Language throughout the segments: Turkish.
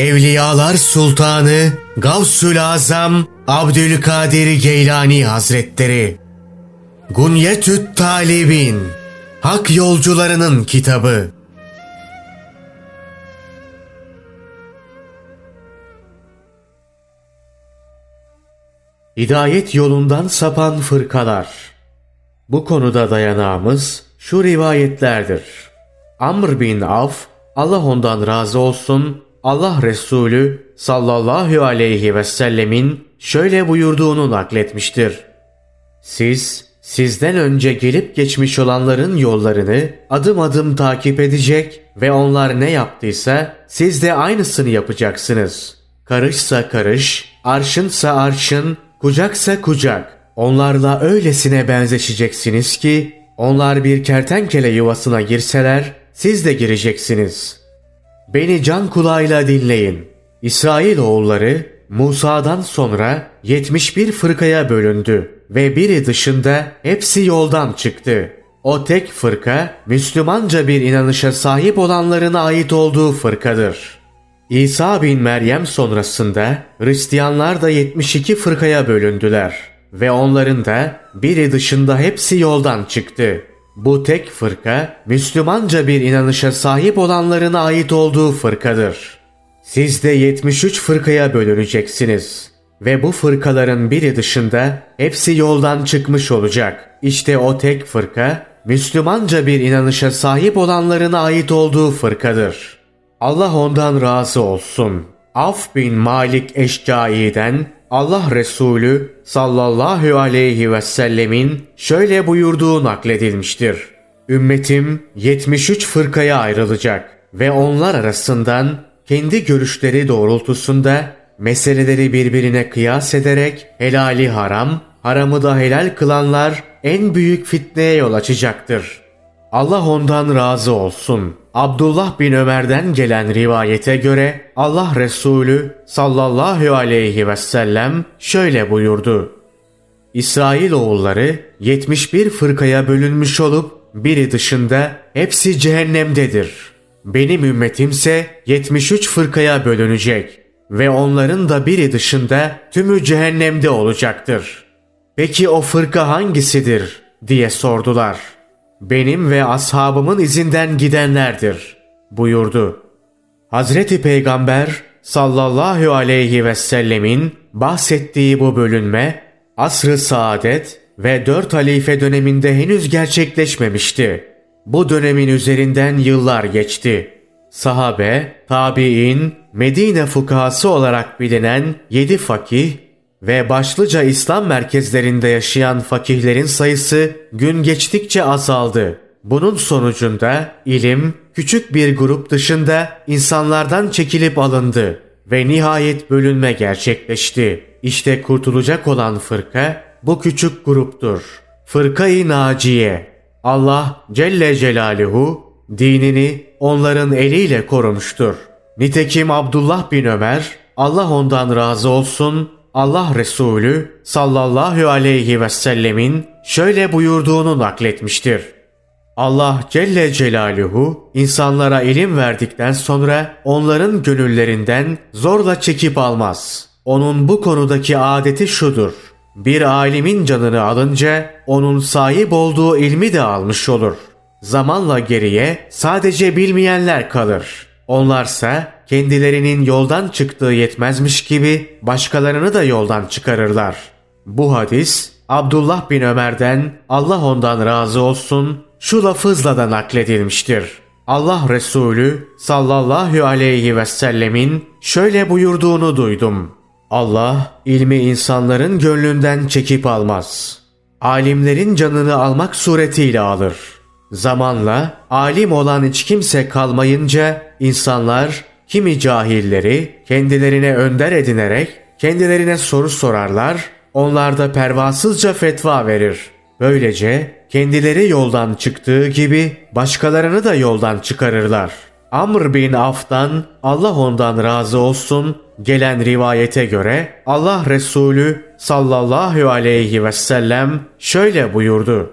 Evliyalar Sultanı Gavsül Azam Abdülkadir Geylani Hazretleri. Gunyetüt Talibin Hak Yolcularının Kitabı. Hidayet yolundan sapan fırkalar. Bu konuda dayanağımız şu rivayetlerdir. Amr bin Avf, Allah ondan razı olsun, Allah Resulü sallallahu aleyhi ve sellemin şöyle buyurduğunu nakletmiştir. Siz, sizden önce gelip geçmiş olanların yollarını adım adım takip edecek ve onlar ne yaptıysa siz de aynısını yapacaksınız. Karışsa karış, arşınsa arşın, kucaksa kucak. Onlarla öylesine benzeşeceksiniz ki onlar bir kertenkele yuvasına girseler siz de gireceksiniz. Beni can kulağıyla dinleyin. İsrail oğulları Musa'dan sonra 71 fırkaya bölündü ve biri dışında hepsi yoldan çıktı. O tek fırka Müslümanca bir inanışa sahip olanların ait olduğu fırkadır. İsa bin Meryem sonrasında Hristiyanlar da 72 fırkaya bölündüler ve onların da biri dışında hepsi yoldan çıktı. Bu tek fırka Müslümanca bir inanışa sahip olanların ait olduğu fırkadır. Siz de 73 fırkaya bölüneceksiniz ve bu fırkaların biri dışında hepsi yoldan çıkmış olacak. İşte o tek fırka Müslümanca bir inanışa sahip olanların ait olduğu fırkadır. Allah ondan razı olsun. Af bin Malik Eşcai'den Allah Resulü sallallahu aleyhi ve sellemin şöyle buyurduğu nakledilmiştir. Ümmetim 73 fırkaya ayrılacak ve onlar arasından kendi görüşleri doğrultusunda meseleleri birbirine kıyas ederek helali haram, haramı da helal kılanlar en büyük fitneye yol açacaktır. Allah ondan razı olsun. Abdullah bin Ömer'den gelen rivayete göre Allah Resulü sallallahu aleyhi ve sellem şöyle buyurdu. İsrail oğulları 71 fırkaya bölünmüş olup biri dışında hepsi cehennemdedir. Benim ümmetimse 73 fırkaya bölünecek ve onların da biri dışında tümü cehennemde olacaktır. Peki o fırka hangisidir diye sordular. Benim ve ashabımın izinden gidenlerdir buyurdu. Hazreti Peygamber sallallahu aleyhi ve sellemin bahsettiği bu bölünme asr-ı saadet ve dört halife döneminde henüz gerçekleşmemişti. Bu dönemin üzerinden yıllar geçti. Sahabe, tabi'in, Medine fukahası olarak bilinen yedi fakih ve başlıca İslam merkezlerinde yaşayan fakihlerin sayısı gün geçtikçe azaldı. Bunun sonucunda ilim küçük bir grup dışında insanlardan çekilip alındı ve nihayet bölünme gerçekleşti. İşte kurtulacak olan fırka bu küçük gruptur. Fırka-i Naciye. Allah Celle Celaluhu dinini onların eliyle korumuştur. Nitekim Abdullah bin Ömer Allah ondan razı olsun Allah Resulü sallallahu aleyhi ve sellemin şöyle buyurduğunu nakletmiştir. Allah Celle Celaluhu insanlara ilim verdikten sonra onların gönüllerinden zorla çekip almaz. Onun bu konudaki adeti şudur. Bir alimin canını alınca onun sahip olduğu ilmi de almış olur. Zamanla geriye sadece bilmeyenler kalır. Onlarsa kendilerinin yoldan çıktığı yetmezmiş gibi başkalarını da yoldan çıkarırlar. Bu hadis Abdullah bin Ömer'den Allah ondan razı olsun şu lafızla da nakledilmiştir. Allah Resulü sallallahu aleyhi ve sellemin şöyle buyurduğunu duydum. Allah ilmi insanların gönlünden çekip almaz. Alimlerin canını almak suretiyle alır. Zamanla alim olan hiç kimse kalmayınca insanlar kimi cahilleri kendilerine önder edinerek kendilerine soru sorarlar, onlar da pervasızca fetva verir. Böylece kendileri yoldan çıktığı gibi başkalarını da yoldan çıkarırlar. Amr bin Af'tan Allah ondan razı olsun gelen rivayete göre Allah Resulü sallallahu aleyhi ve sellem şöyle buyurdu.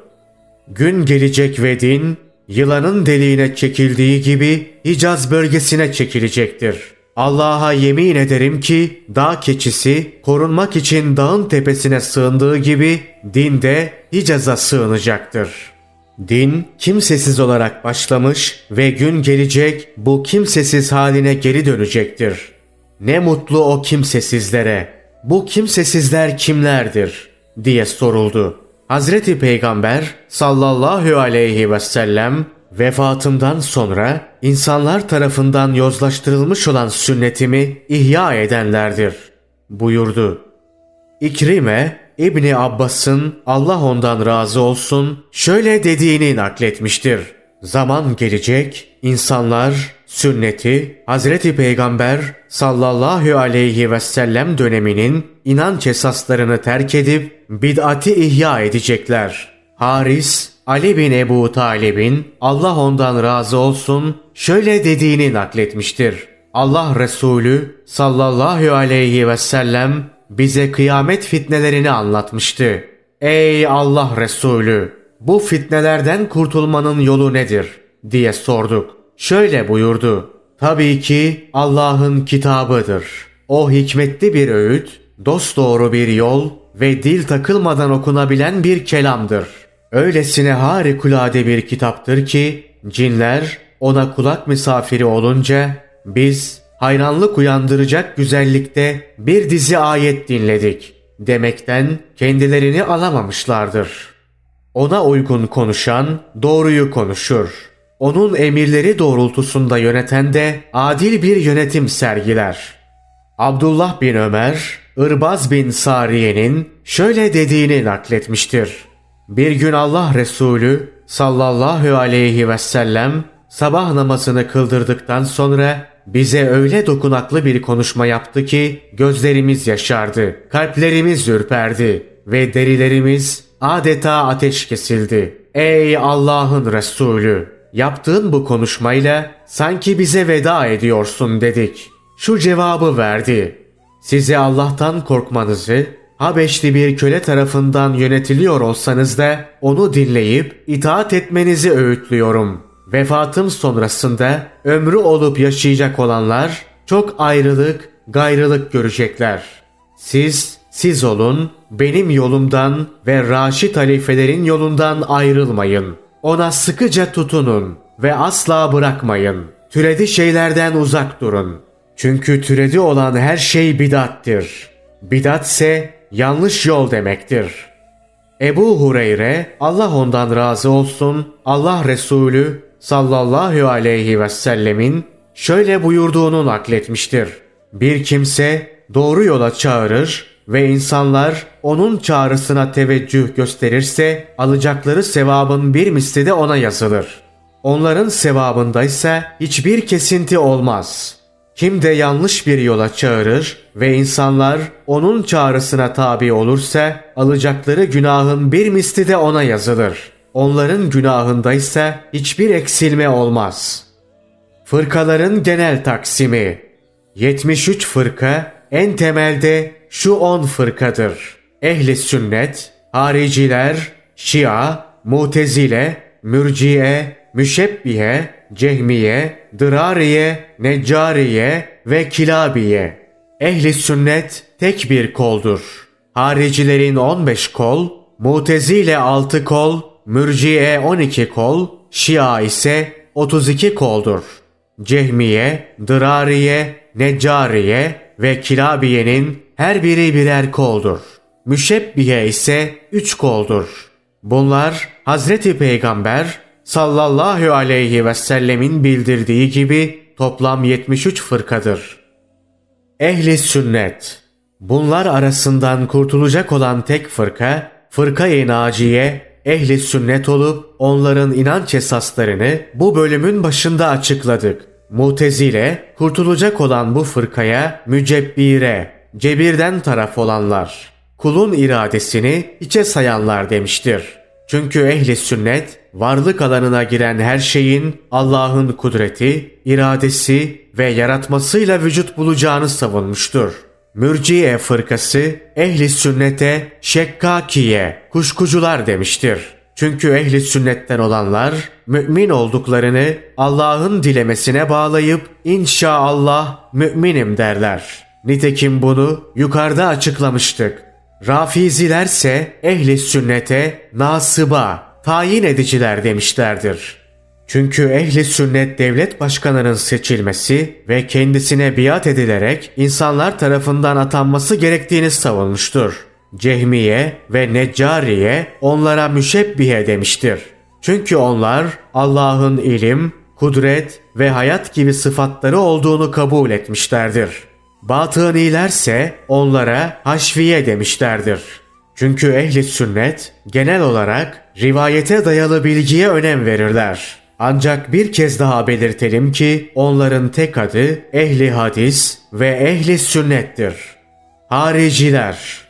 Gün gelecek ve din yılanın deliğine çekildiği gibi Hicaz bölgesine çekilecektir. Allah'a yemin ederim ki dağ keçisi korunmak için dağın tepesine sığındığı gibi din de Hicaz'a sığınacaktır. Din kimsesiz olarak başlamış ve gün gelecek bu kimsesiz haline geri dönecektir. Ne mutlu o kimsesizlere. Bu kimsesizler kimlerdir? diye soruldu. Hazreti Peygamber sallallahu aleyhi ve sellem vefatımdan sonra insanlar tarafından yozlaştırılmış olan sünnetimi ihya edenlerdir buyurdu. İkrime İbni Abbas'ın Allah ondan razı olsun şöyle dediğini nakletmiştir. Zaman gelecek, insanlar sünneti Hazreti Peygamber sallallahu aleyhi ve sellem döneminin inanç esaslarını terk edip bid'ati ihya edecekler. Haris Ali bin Ebu Talib'in Allah ondan razı olsun şöyle dediğini nakletmiştir. Allah Resulü sallallahu aleyhi ve sellem bize kıyamet fitnelerini anlatmıştı. Ey Allah Resulü! Bu fitnelerden kurtulmanın yolu nedir? diye sorduk. Şöyle buyurdu. Tabii ki Allah'ın kitabıdır. O hikmetli bir öğüt, dosdoğru bir yol ve dil takılmadan okunabilen bir kelamdır. Öylesine harikulade bir kitaptır ki cinler ona kulak misafiri olunca biz hayranlık uyandıracak güzellikte bir dizi ayet dinledik demekten kendilerini alamamışlardır. Ona uygun konuşan doğruyu konuşur. Onun emirleri doğrultusunda yöneten de adil bir yönetim sergiler. Abdullah bin Ömer, Irbaz bin Sariye'nin şöyle dediğini nakletmiştir. Bir gün Allah Resulü sallallahu aleyhi ve sellem sabah namazını kıldırdıktan sonra bize öyle dokunaklı bir konuşma yaptı ki gözlerimiz yaşardı, kalplerimiz ürperdi ve derilerimiz adeta ateş kesildi. Ey Allah'ın Resulü! Yaptığın bu konuşmayla sanki bize veda ediyorsun dedik. Şu cevabı verdi. Size Allah'tan korkmanızı, Habeşli bir köle tarafından yönetiliyor olsanız da onu dinleyip itaat etmenizi öğütlüyorum. Vefatım sonrasında ömrü olup yaşayacak olanlar çok ayrılık, gayrılık görecekler. Siz, siz olun, benim yolumdan ve Raşid halifelerin yolundan ayrılmayın. Ona sıkıca tutunun ve asla bırakmayın. Türedi şeylerden uzak durun. Çünkü türedi olan her şey bidattir. Bidat ise yanlış yol demektir. Ebu Hureyre Allah ondan razı olsun Allah Resulü sallallahu aleyhi ve sellemin şöyle buyurduğunu nakletmiştir. Bir kimse doğru yola çağırır ve insanlar onun çağrısına teveccüh gösterirse alacakları sevabın bir misli de ona yazılır. Onların sevabında ise hiçbir kesinti olmaz. Kim de yanlış bir yola çağırır ve insanlar onun çağrısına tabi olursa alacakları günahın bir misli de ona yazılır.'' onların günahında ise hiçbir eksilme olmaz. Fırkaların genel taksimi 73 fırka en temelde şu 10 fırkadır. Ehli sünnet, hariciler, şia, mutezile, mürciye, müşebbihe, cehmiye, dırariye, neccariye ve kilabiye. Ehli sünnet tek bir koldur. Haricilerin 15 kol, mutezile 6 kol, Mürciye 12 kol, Şia ise 32 koldur. Cehmiye, Dırariye, Neccariye ve Kilabiye'nin her biri birer koldur. Müşebbiye ise 3 koldur. Bunlar Hazreti Peygamber sallallahu aleyhi ve sellemin bildirdiği gibi toplam 73 fırkadır. Ehli sünnet Bunlar arasından kurtulacak olan tek fırka, fırka-i naciye ehli sünnet olup onların inanç esaslarını bu bölümün başında açıkladık. Mutezile kurtulacak olan bu fırkaya mücebbire, cebirden taraf olanlar, kulun iradesini içe sayanlar demiştir. Çünkü ehli sünnet varlık alanına giren her şeyin Allah'ın kudreti, iradesi ve yaratmasıyla vücut bulacağını savunmuştur. Mürciye fırkası ehli sünnete şekkakiye kuşkucular demiştir. Çünkü ehli sünnetten olanlar mümin olduklarını Allah'ın dilemesine bağlayıp inşaallah müminim derler. Nitekim bunu yukarıda açıklamıştık. Rafizilerse ehli sünnete nasıba, tayin ediciler demişlerdir. Çünkü ehli sünnet devlet başkanının seçilmesi ve kendisine biat edilerek insanlar tarafından atanması gerektiğini savunmuştur. Cehmiye ve Neccariye onlara müşebbihe demiştir. Çünkü onlar Allah'ın ilim, kudret ve hayat gibi sıfatları olduğunu kabul etmişlerdir. Batınilerse onlara haşviye demişlerdir. Çünkü ehli sünnet genel olarak rivayete dayalı bilgiye önem verirler. Ancak bir kez daha belirtelim ki onların tek adı ehli hadis ve ehli sünnettir. Hariciler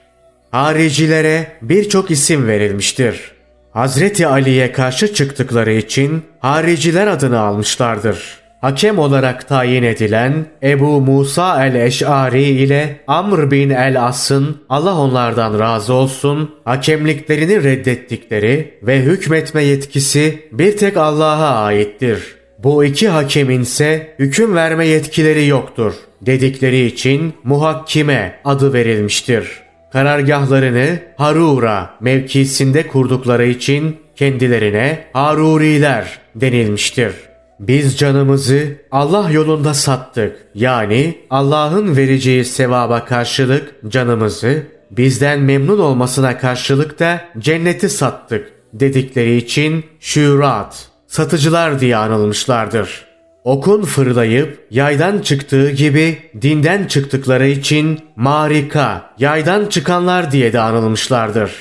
Haricilere birçok isim verilmiştir. Hazreti Ali'ye karşı çıktıkları için hariciler adını almışlardır. Hakem olarak tayin edilen Ebu Musa el-Eş'ari ile Amr bin el-As'ın Allah onlardan razı olsun hakemliklerini reddettikleri ve hükmetme yetkisi bir tek Allah'a aittir. Bu iki hakemin ise hüküm verme yetkileri yoktur dedikleri için muhakkime adı verilmiştir. Karargahlarını Harura mevkisinde kurdukları için kendilerine Haruriler denilmiştir. Biz canımızı Allah yolunda sattık. Yani Allah'ın vereceği sevaba karşılık canımızı bizden memnun olmasına karşılık da cenneti sattık dedikleri için şurat, satıcılar diye anılmışlardır. Okun fırlayıp yaydan çıktığı gibi dinden çıktıkları için marika, yaydan çıkanlar diye de anılmışlardır.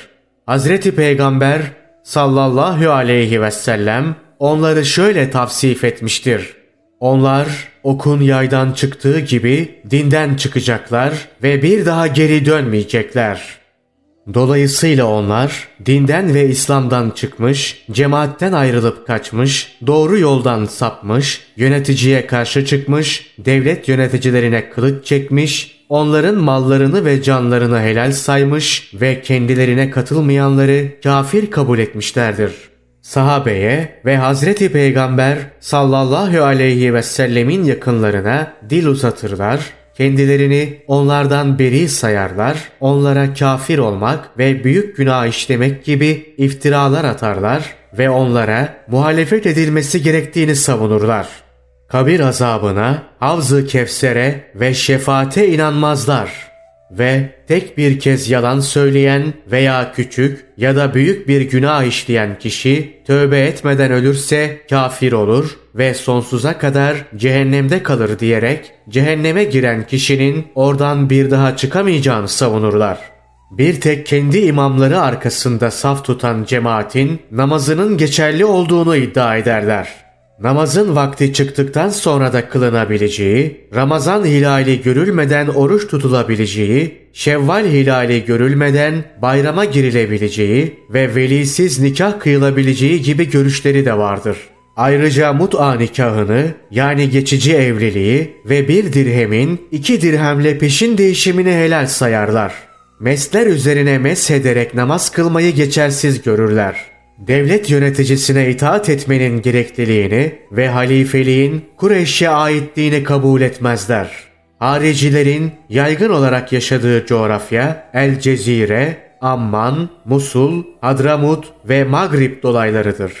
Hazreti Peygamber sallallahu aleyhi ve sellem onları şöyle tavsif etmiştir. Onlar okun yaydan çıktığı gibi dinden çıkacaklar ve bir daha geri dönmeyecekler. Dolayısıyla onlar dinden ve İslam'dan çıkmış, cemaatten ayrılıp kaçmış, doğru yoldan sapmış, yöneticiye karşı çıkmış, devlet yöneticilerine kılıç çekmiş, onların mallarını ve canlarını helal saymış ve kendilerine katılmayanları kafir kabul etmişlerdir. Sahabeye ve Hazreti Peygamber sallallahu aleyhi ve sellemin yakınlarına dil uzatırlar, Kendilerini onlardan beri sayarlar, onlara kafir olmak ve büyük günah işlemek gibi iftiralar atarlar ve onlara muhalefet edilmesi gerektiğini savunurlar. Kabir azabına, Havz-ı Kevser'e ve şefaate inanmazlar ve tek bir kez yalan söyleyen veya küçük ya da büyük bir günah işleyen kişi tövbe etmeden ölürse kafir olur ve sonsuza kadar cehennemde kalır diyerek cehenneme giren kişinin oradan bir daha çıkamayacağını savunurlar. Bir tek kendi imamları arkasında saf tutan cemaatin namazının geçerli olduğunu iddia ederler. Namazın vakti çıktıktan sonra da kılınabileceği, Ramazan hilali görülmeden oruç tutulabileceği, Şevval hilali görülmeden bayrama girilebileceği ve velisiz nikah kıyılabileceği gibi görüşleri de vardır. Ayrıca mut'a nikahını yani geçici evliliği ve bir dirhemin iki dirhemle peşin değişimini helal sayarlar. Mesler üzerine meshederek namaz kılmayı geçersiz görürler devlet yöneticisine itaat etmenin gerekliliğini ve halifeliğin Kureyş'e aitliğini kabul etmezler. Haricilerin yaygın olarak yaşadığı coğrafya El Cezire, Amman, Musul, Hadramut ve Magrib dolaylarıdır.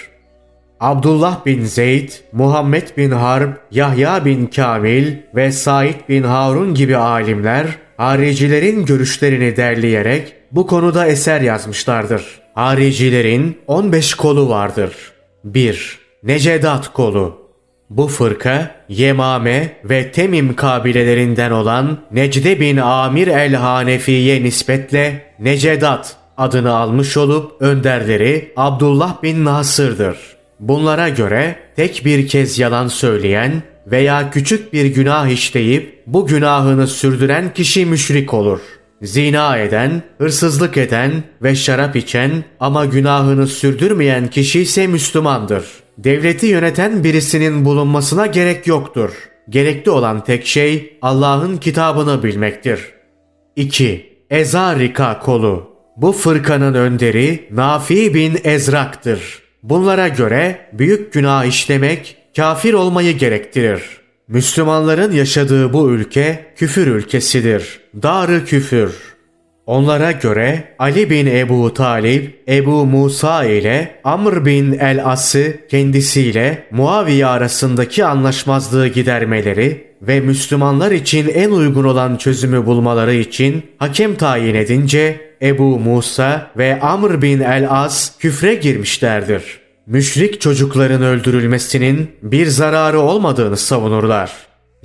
Abdullah bin Zeyd, Muhammed bin Harb, Yahya bin Kamil ve Said bin Harun gibi alimler haricilerin görüşlerini derleyerek bu konuda eser yazmışlardır. Haricilerin 15 kolu vardır. 1. Necedat kolu. Bu fırka Yemame ve Temim kabilelerinden olan Necde bin Amir el-Hanefi'ye nispetle Necedat adını almış olup önderleri Abdullah bin Nasır'dır. Bunlara göre tek bir kez yalan söyleyen veya küçük bir günah işleyip bu günahını sürdüren kişi müşrik olur.'' Zina eden, hırsızlık eden ve şarap içen ama günahını sürdürmeyen kişi ise Müslümandır. Devleti yöneten birisinin bulunmasına gerek yoktur. Gerekli olan tek şey Allah'ın kitabını bilmektir. 2. Ezarika kolu Bu fırkanın önderi Nafi bin Ezrak'tır. Bunlara göre büyük günah işlemek kafir olmayı gerektirir. Müslümanların yaşadığı bu ülke küfür ülkesidir. Darı küfür. Onlara göre Ali bin Ebu Talib, Ebu Musa ile Amr bin el-As'ı kendisiyle Muaviye arasındaki anlaşmazlığı gidermeleri ve Müslümanlar için en uygun olan çözümü bulmaları için hakem tayin edince Ebu Musa ve Amr bin el-As küfre girmişlerdir. Müşrik çocukların öldürülmesinin bir zararı olmadığını savunurlar.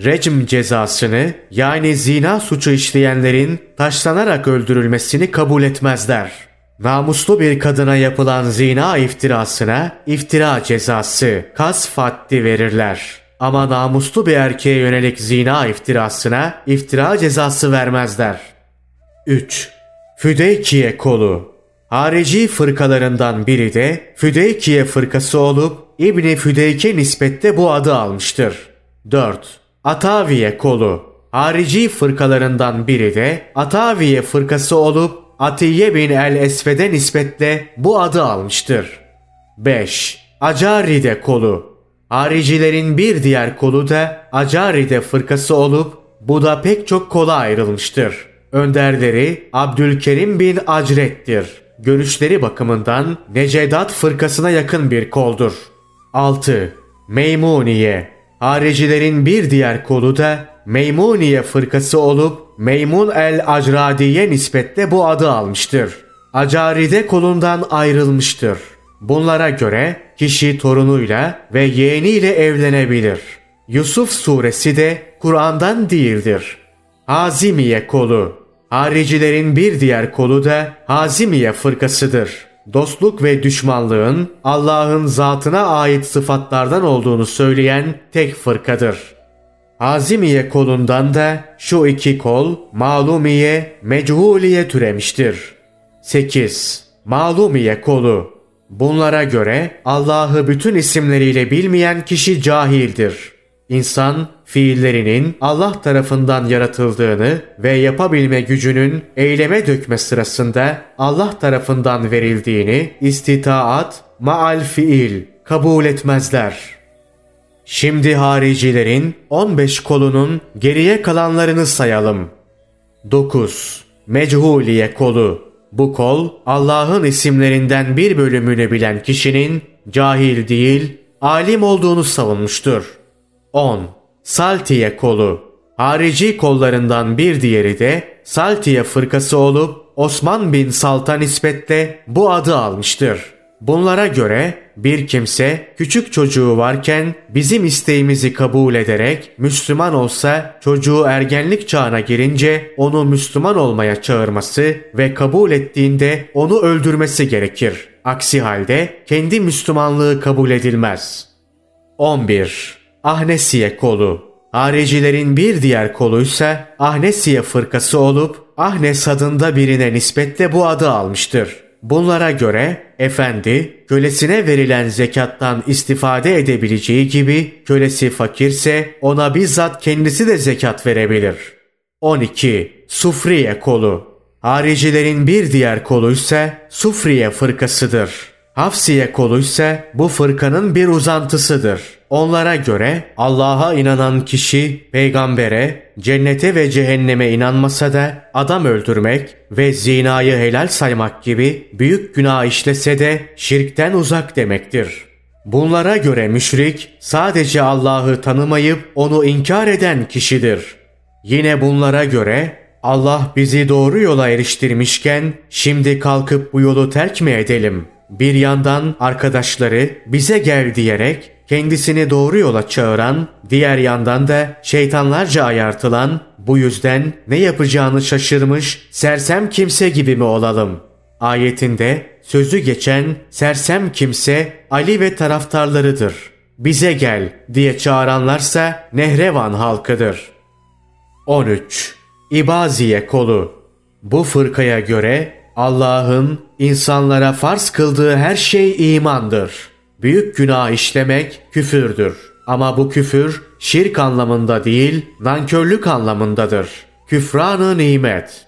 Recm cezasını yani zina suçu işleyenlerin taşlanarak öldürülmesini kabul etmezler. Namuslu bir kadına yapılan zina iftirasına iftira cezası, kasf haddi verirler. Ama namuslu bir erkeğe yönelik zina iftirasına iftira cezası vermezler. 3. Füdeykiye kolu Harici fırkalarından biri de Füdeykiye fırkası olup İbni Füdeyke nispette bu adı almıştır. 4. Ataviye kolu Harici fırkalarından biri de Ataviye fırkası olup Atiye bin el-Esved'e nispetle bu adı almıştır. 5. Acaride kolu Haricilerin bir diğer kolu da Acaride fırkası olup bu da pek çok kola ayrılmıştır. Önderleri Abdülkerim bin Acret'tir. Görüşleri bakımından Necedat fırkasına yakın bir koldur. 6. Meymuniye Haricilerin bir diğer kolu da Meymuniye fırkası olup Meymun el-Acradiye nispetle bu adı almıştır. Acaride kolundan ayrılmıştır. Bunlara göre kişi torunuyla ve yeğeniyle evlenebilir. Yusuf suresi de Kur'an'dan değildir. Hazimiye kolu Haricilerin bir diğer kolu da Hazimiye fırkasıdır dostluk ve düşmanlığın Allah'ın zatına ait sıfatlardan olduğunu söyleyen tek fırkadır. Hazimiye kolundan da şu iki kol malumiye, mechuliye türemiştir. 8. Malumiye kolu Bunlara göre Allah'ı bütün isimleriyle bilmeyen kişi cahildir. İnsan fiillerinin Allah tarafından yaratıldığını ve yapabilme gücünün eyleme dökme sırasında Allah tarafından verildiğini istitaat maal fiil kabul etmezler. Şimdi haricilerin 15 kolunun geriye kalanlarını sayalım. 9. Mechuliye kolu bu kol Allah'ın isimlerinden bir bölümünü bilen kişinin cahil değil alim olduğunu savunmuştur. 10. Saltiye kolu Harici kollarından bir diğeri de Saltiye fırkası olup Osman bin Salt'a nispetle bu adı almıştır. Bunlara göre bir kimse küçük çocuğu varken bizim isteğimizi kabul ederek Müslüman olsa çocuğu ergenlik çağına girince onu Müslüman olmaya çağırması ve kabul ettiğinde onu öldürmesi gerekir. Aksi halde kendi Müslümanlığı kabul edilmez. 11. Ahnesiye kolu. Haricilerin bir diğer koluysa Ahnesiye fırkası olup Ahnes adında birine nispetle bu adı almıştır. Bunlara göre efendi kölesine verilen zekattan istifade edebileceği gibi kölesi fakirse ona bizzat kendisi de zekat verebilir. 12. Sufriye kolu Haricilerin bir diğer koluysa Sufriye fırkasıdır. Hafsiye koluysa bu fırkanın bir uzantısıdır. Onlara göre Allah'a inanan kişi peygambere, cennete ve cehenneme inanmasa da adam öldürmek ve zinayı helal saymak gibi büyük günah işlese de şirkten uzak demektir. Bunlara göre müşrik sadece Allah'ı tanımayıp onu inkar eden kişidir. Yine bunlara göre Allah bizi doğru yola eriştirmişken şimdi kalkıp bu yolu terk mi edelim? Bir yandan arkadaşları bize gel diyerek kendisini doğru yola çağıran, diğer yandan da şeytanlarca ayartılan, bu yüzden ne yapacağını şaşırmış sersem kimse gibi mi olalım? Ayetinde sözü geçen sersem kimse Ali ve taraftarlarıdır. Bize gel diye çağıranlarsa Nehrevan halkıdır. 13. İbaziye kolu Bu fırkaya göre Allah'ın insanlara farz kıldığı her şey imandır. Büyük günah işlemek küfürdür. Ama bu küfür şirk anlamında değil, nankörlük anlamındadır. Küfranı nimet.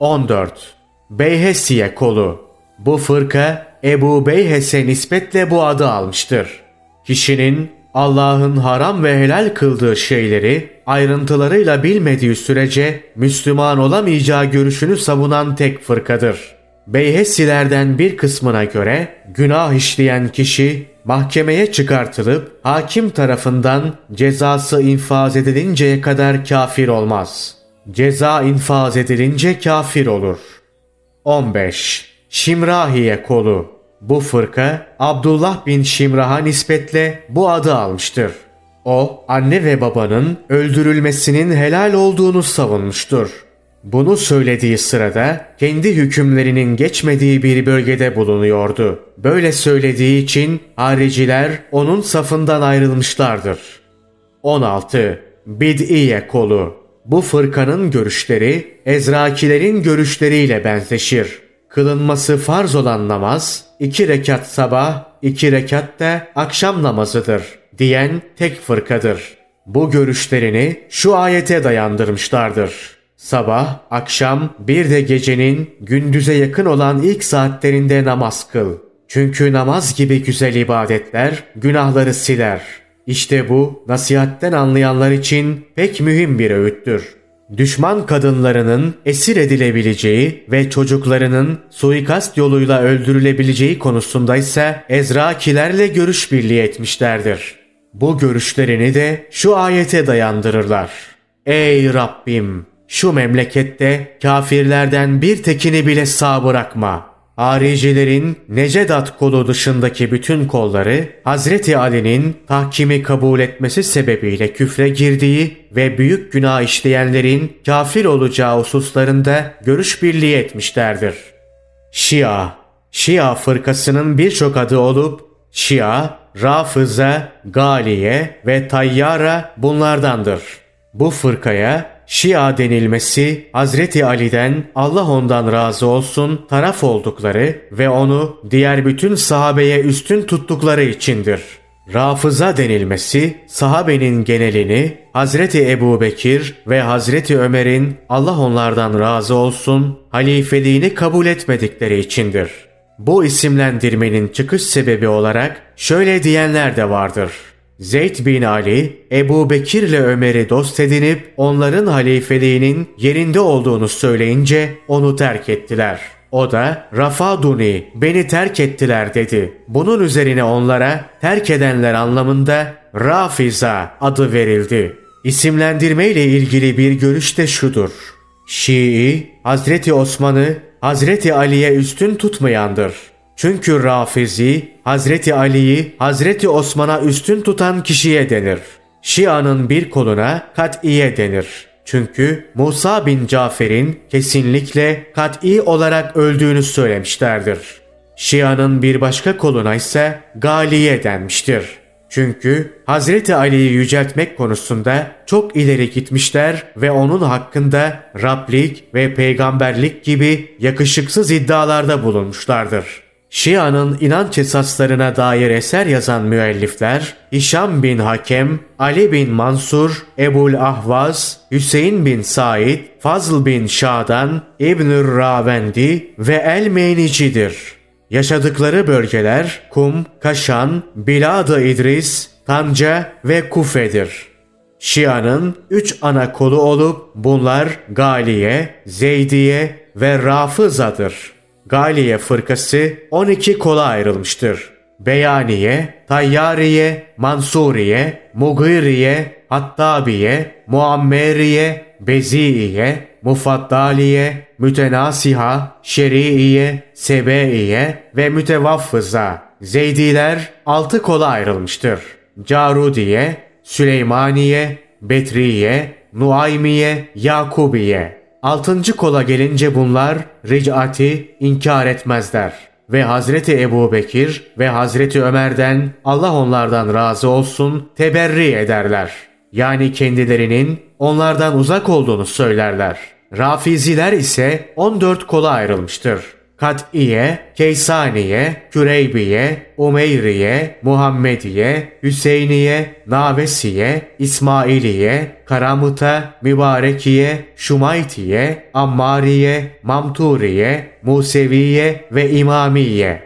14. Beyhesiye kolu. Bu fırka Ebu Beyhes'e nispetle bu adı almıştır. Kişinin Allah'ın haram ve helal kıldığı şeyleri ayrıntılarıyla bilmediği sürece Müslüman olamayacağı görüşünü savunan tek fırkadır. Beyhessilerden bir kısmına göre günah işleyen kişi mahkemeye çıkartılıp hakim tarafından cezası infaz edilinceye kadar kafir olmaz. Ceza infaz edilince kafir olur. 15. Şimrahiye kolu Bu fırka Abdullah bin Şimrah'a nispetle bu adı almıştır. O anne ve babanın öldürülmesinin helal olduğunu savunmuştur. Bunu söylediği sırada kendi hükümlerinin geçmediği bir bölgede bulunuyordu. Böyle söylediği için hariciler onun safından ayrılmışlardır. 16. Bid'iye kolu Bu fırkanın görüşleri Ezrakilerin görüşleriyle benzeşir. Kılınması farz olan namaz, iki rekat sabah, iki rekat da akşam namazıdır diyen tek fırkadır. Bu görüşlerini şu ayete dayandırmışlardır. Sabah, akşam, bir de gecenin gündüze yakın olan ilk saatlerinde namaz kıl. Çünkü namaz gibi güzel ibadetler günahları siler. İşte bu nasihatten anlayanlar için pek mühim bir öğüttür. Düşman kadınlarının esir edilebileceği ve çocuklarının suikast yoluyla öldürülebileceği konusunda ise Ezrakilerle görüş birliği etmişlerdir. Bu görüşlerini de şu ayete dayandırırlar. Ey Rabbim! Şu memlekette kafirlerden bir tekini bile sağ bırakma. Haricilerin Necedat kolu dışındaki bütün kolları Hazreti Ali'nin tahkimi kabul etmesi sebebiyle küfre girdiği ve büyük günah işleyenlerin kafir olacağı hususlarında görüş birliği etmişlerdir. Şia Şia fırkasının birçok adı olup Şia, Rafıza, Galiye ve Tayyara bunlardandır. Bu fırkaya Şia denilmesi Hazreti Ali'den Allah ondan razı olsun taraf oldukları ve onu diğer bütün sahabeye üstün tuttukları içindir. Rafıza denilmesi sahabenin genelini Hazreti Ebu Bekir ve Hazreti Ömer'in Allah onlardan razı olsun halifeliğini kabul etmedikleri içindir. Bu isimlendirmenin çıkış sebebi olarak şöyle diyenler de vardır. Zeyd bin Ali, Ebu Bekir ile Ömer'i dost edinip onların halifeliğinin yerinde olduğunu söyleyince onu terk ettiler. O da Rafaduni beni terk ettiler dedi. Bunun üzerine onlara terk edenler anlamında Rafiza adı verildi. İsimlendirme ile ilgili bir görüş de şudur. Şii, Hazreti Osman'ı Hazreti Ali'ye üstün tutmayandır. Çünkü Rafizi, Hazreti Ali'yi Hazreti Osman'a üstün tutan kişiye denir. Şia'nın bir koluna kat'iye denir. Çünkü Musa bin Cafer'in kesinlikle kat'i olarak öldüğünü söylemişlerdir. Şia'nın bir başka koluna ise Galiye denmiştir. Çünkü Hazreti Ali'yi yüceltmek konusunda çok ileri gitmişler ve onun hakkında Rablik ve peygamberlik gibi yakışıksız iddialarda bulunmuşlardır. Şia'nın inanç esaslarına dair eser yazan müellifler İşam bin Hakem, Ali bin Mansur, Ebul Ahvaz, Hüseyin bin Said, Fazl bin Şadan, İbnül Ravendi ve El-Meynici'dir. Yaşadıkları bölgeler Kum, Kaşan, Bilad-ı İdris, Tanca ve Kufe'dir. Şia'nın üç ana kolu olup bunlar Galiye, Zeydiye ve Rafıza'dır. Galiye fırkası 12 kola ayrılmıştır. Beyaniye, Tayyariye, Mansuriye, Mugiriye, Hattabiye, Muammeriye, Beziiye, Mufaddaliye, Mütenasiha, Şeriiye, Sebeiye ve Mütevaffıza. Zeydiler altı kola ayrılmıştır. Carudiye, Süleymaniye, Betriye, Nuaymiye, Yakubiye. Altıncı kola gelince bunlar ricati inkar etmezler. Ve Hazreti Ebu Bekir ve Hazreti Ömer'den Allah onlardan razı olsun teberri ederler. Yani kendilerinin onlardan uzak olduğunu söylerler. Rafiziler ise 14 kola ayrılmıştır. Kat'iye, Keysaniye, Küreybiye, Umeyriye, Muhammediye, Hüseyniye, Navesiye, İsmailiye, Karamuta, Mübarekiye, Şumaytiye, Ammariye, Mamturiye, Museviye ve İmamiye.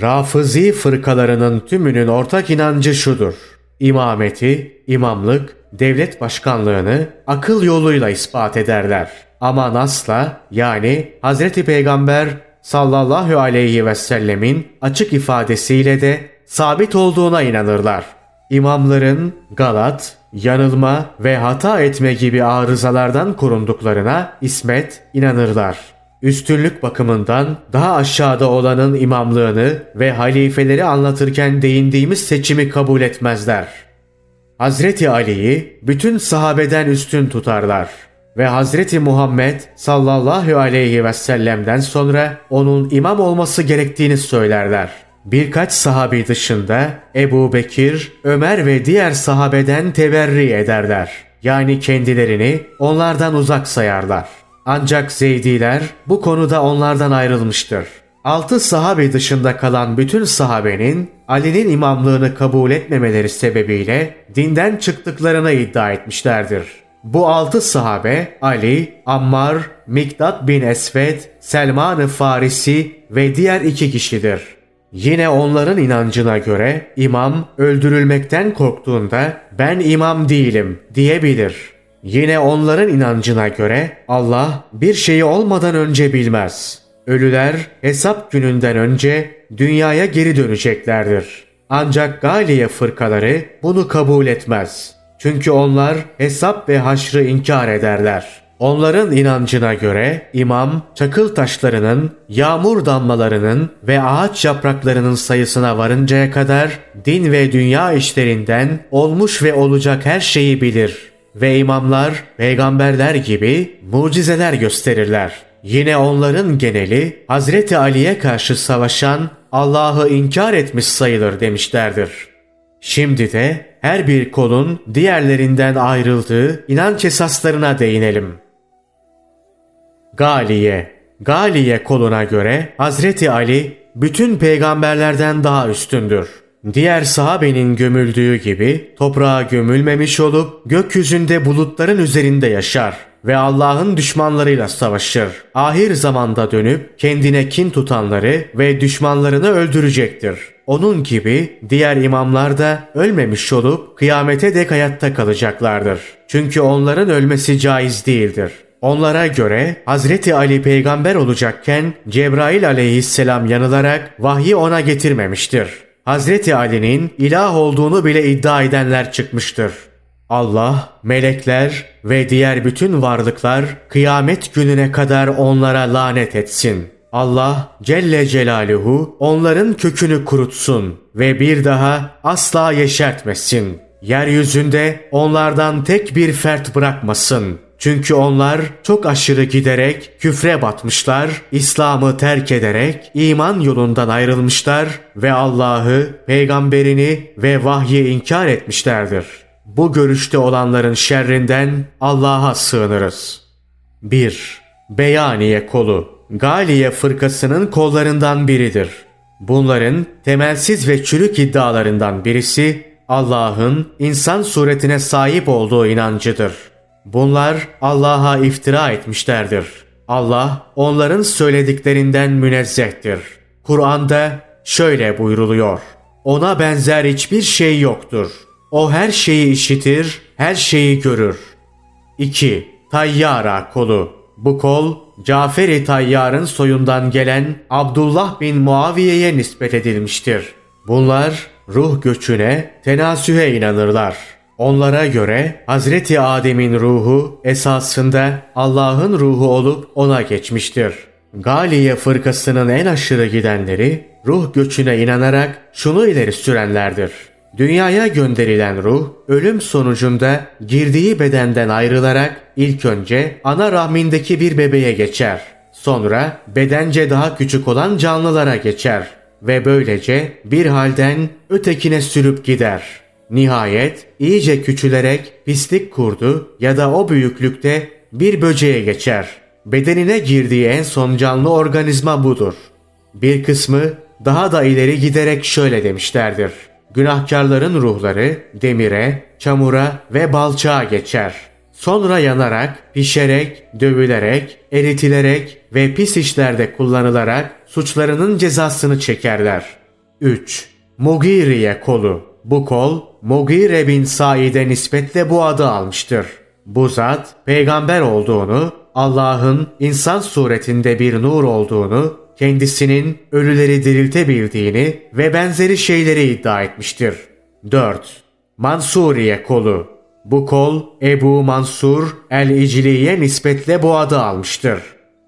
Rafızi fırkalarının tümünün ortak inancı şudur. İmameti, imamlık, devlet başkanlığını akıl yoluyla ispat ederler. Ama nasla yani Hazreti Peygamber sallallahu aleyhi ve sellemin açık ifadesiyle de sabit olduğuna inanırlar. İmamların galat, yanılma ve hata etme gibi arızalardan korunduklarına ismet inanırlar. Üstünlük bakımından daha aşağıda olanın imamlığını ve halifeleri anlatırken değindiğimiz seçimi kabul etmezler. Hazreti Ali'yi bütün sahabeden üstün tutarlar ve Hazreti Muhammed sallallahu aleyhi ve sellem'den sonra onun imam olması gerektiğini söylerler. Birkaç sahabi dışında Ebu Bekir, Ömer ve diğer sahabeden teberri ederler. Yani kendilerini onlardan uzak sayarlar. Ancak Zeydiler bu konuda onlardan ayrılmıştır. Altı sahabe dışında kalan bütün sahabenin Ali'nin imamlığını kabul etmemeleri sebebiyle dinden çıktıklarını iddia etmişlerdir. Bu altı sahabe Ali, Ammar, Miktat bin Esved, Selman-ı Farisi ve diğer iki kişidir. Yine onların inancına göre imam öldürülmekten korktuğunda ben imam değilim diyebilir. Yine onların inancına göre Allah bir şeyi olmadan önce bilmez. Ölüler hesap gününden önce dünyaya geri döneceklerdir. Ancak Galiye fırkaları bunu kabul etmez. Çünkü onlar hesap ve haşrı inkar ederler. Onların inancına göre imam çakıl taşlarının, yağmur damlalarının ve ağaç yapraklarının sayısına varıncaya kadar din ve dünya işlerinden olmuş ve olacak her şeyi bilir. Ve imamlar peygamberler gibi mucizeler gösterirler. Yine onların geneli Hazreti Ali'ye karşı savaşan Allah'ı inkar etmiş sayılır demişlerdir. Şimdi de her bir kolun diğerlerinden ayrıldığı inanç esaslarına değinelim. Galiye Galiye koluna göre Hazreti Ali bütün peygamberlerden daha üstündür. Diğer sahabenin gömüldüğü gibi toprağa gömülmemiş olup gökyüzünde bulutların üzerinde yaşar ve Allah'ın düşmanlarıyla savaşır. Ahir zamanda dönüp kendine kin tutanları ve düşmanlarını öldürecektir. Onun gibi diğer imamlar da ölmemiş olup kıyamete dek hayatta kalacaklardır. Çünkü onların ölmesi caiz değildir. Onlara göre Hazreti Ali peygamber olacakken Cebrail aleyhisselam yanılarak vahyi ona getirmemiştir. Hazreti Ali'nin ilah olduğunu bile iddia edenler çıkmıştır. Allah, melekler ve diğer bütün varlıklar kıyamet gününe kadar onlara lanet etsin. Allah Celle Celaluhu onların kökünü kurutsun ve bir daha asla yeşertmesin. Yeryüzünde onlardan tek bir fert bırakmasın. Çünkü onlar çok aşırı giderek küfre batmışlar, İslam'ı terk ederek iman yolundan ayrılmışlar ve Allah'ı, peygamberini ve vahyi inkar etmişlerdir. Bu görüşte olanların şerrinden Allah'a sığınırız. 1. Beyaniye kolu Galiye fırkasının kollarından biridir. Bunların temelsiz ve çürük iddialarından birisi Allah'ın insan suretine sahip olduğu inancıdır. Bunlar Allah'a iftira etmişlerdir. Allah onların söylediklerinden münezzehtir. Kur'an'da şöyle buyruluyor. Ona benzer hiçbir şey yoktur. O her şeyi işitir, her şeyi görür. 2. Tayyara kolu. Bu kol Cafer-i Tayyar'ın soyundan gelen Abdullah bin Muaviye'ye nispet edilmiştir. Bunlar ruh göçüne, tenasühe inanırlar. Onlara göre Hazreti Adem'in ruhu esasında Allah'ın ruhu olup ona geçmiştir. Galiye fırkasının en aşırı gidenleri ruh göçüne inanarak şunu ileri sürenlerdir. Dünyaya gönderilen ruh ölüm sonucunda girdiği bedenden ayrılarak ilk önce ana rahmindeki bir bebeğe geçer. Sonra bedence daha küçük olan canlılara geçer ve böylece bir halden ötekine sürüp gider. Nihayet iyice küçülerek pislik kurdu ya da o büyüklükte bir böceğe geçer. Bedenine girdiği en son canlı organizma budur. Bir kısmı daha da ileri giderek şöyle demişlerdir. Günahkarların ruhları demire, çamura ve balçağa geçer. Sonra yanarak, pişerek, dövülerek, eritilerek ve pis işlerde kullanılarak suçlarının cezasını çekerler. 3. Mugiriye kolu. Bu kol Mugire bin Said'e nispetle bu adı almıştır. Bu zat peygamber olduğunu, Allah'ın insan suretinde bir nur olduğunu, kendisinin ölüleri diriltebildiğini ve benzeri şeyleri iddia etmiştir. 4. Mansuriye kolu. Bu kol Ebu Mansur el-İcli'ye nispetle bu adı almıştır.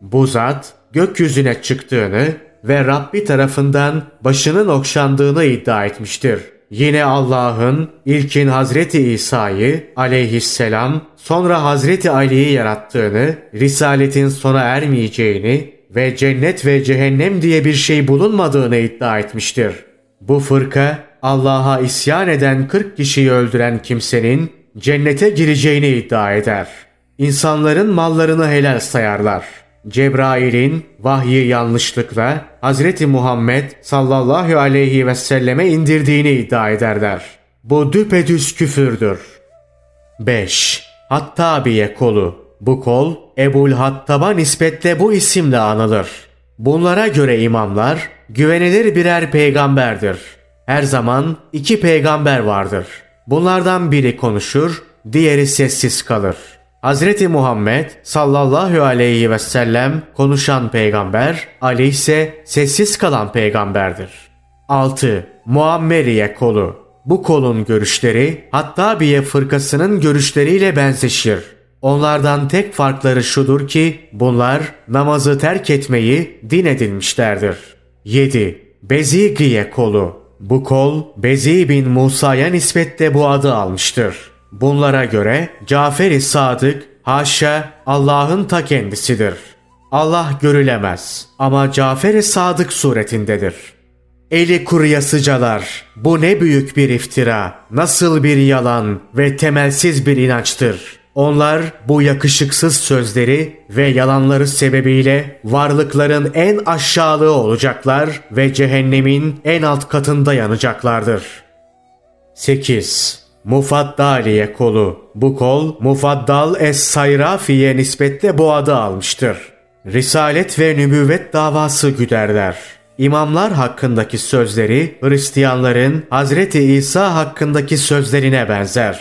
Bu zat gökyüzüne çıktığını ve Rabbi tarafından başının okşandığını iddia etmiştir. Yine Allah'ın ilkin Hazreti İsa'yı aleyhisselam sonra Hazreti Ali'yi yarattığını, risaletin sona ermeyeceğini ve cennet ve cehennem diye bir şey bulunmadığını iddia etmiştir. Bu fırka Allah'a isyan eden 40 kişiyi öldüren kimsenin cennete gireceğini iddia eder. İnsanların mallarını helal sayarlar. Cebrail'in vahyi yanlışlıkla Hazreti Muhammed sallallahu aleyhi ve selleme indirdiğini iddia ederler. Bu düpedüz küfürdür. 5. Hattabiye kolu. Bu kol Ebul Hattab'a nispetle bu isimle anılır. Bunlara göre imamlar güvenilir birer peygamberdir. Her zaman iki peygamber vardır. Bunlardan biri konuşur, diğeri sessiz kalır. Hazreti Muhammed sallallahu aleyhi ve sellem konuşan peygamber, Ali ise sessiz kalan peygamberdir. 6. Muammeriye kolu. Bu kolun görüşleri Hattabiye fırkasının görüşleriyle benzeşir. Onlardan tek farkları şudur ki bunlar namazı terk etmeyi din edinmişlerdir. 7. Bezigiye kolu. Bu kol Bezi bin Musa'ya nispetle bu adı almıştır. Bunlara göre Cafer-i Sadık haşa Allah'ın ta kendisidir. Allah görülemez ama Cafer-i Sadık suretindedir. Eli kuruyasıcalar, bu ne büyük bir iftira, nasıl bir yalan ve temelsiz bir inançtır. Onlar bu yakışıksız sözleri ve yalanları sebebiyle varlıkların en aşağılığı olacaklar ve cehennemin en alt katında yanacaklardır. 8. Mufaddaliye kolu. Bu kol Mufaddal Es-Sayrafi'ye nispetle bu adı almıştır. Risalet ve nübüvvet davası güderler. İmamlar hakkındaki sözleri Hristiyanların Hazreti İsa hakkındaki sözlerine benzer.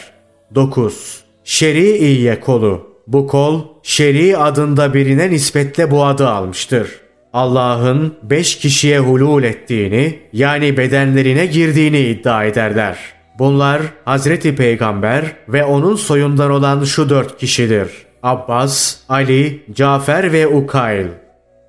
9. Şer'iye kolu. Bu kol Şer'i adında birine nispetle bu adı almıştır. Allah'ın beş kişiye hulul ettiğini yani bedenlerine girdiğini iddia ederler. Bunlar Hazreti Peygamber ve onun soyundan olan şu dört kişidir. Abbas, Ali, Cafer ve Ukayl.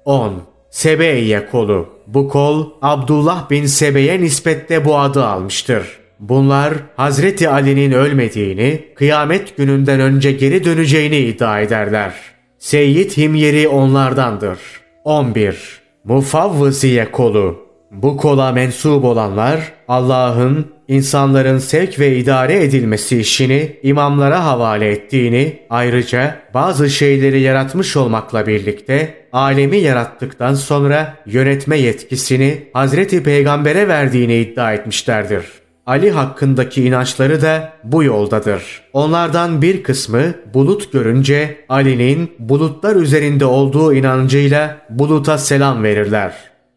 10. Sebeiye kolu. Bu kol Abdullah bin Sebe'ye nispetle bu adı almıştır. Bunlar Hazreti Ali'nin ölmediğini, kıyamet gününden önce geri döneceğini iddia ederler. Seyyid Himyeri onlardandır. 11. Mufavvıziye kolu. Bu kola mensup olanlar Allah'ın insanların sevk ve idare edilmesi işini imamlara havale ettiğini, ayrıca bazı şeyleri yaratmış olmakla birlikte alemi yarattıktan sonra yönetme yetkisini Hazreti Peygamber'e verdiğini iddia etmişlerdir. Ali hakkındaki inançları da bu yoldadır. Onlardan bir kısmı bulut görünce Ali'nin bulutlar üzerinde olduğu inancıyla buluta selam verirler.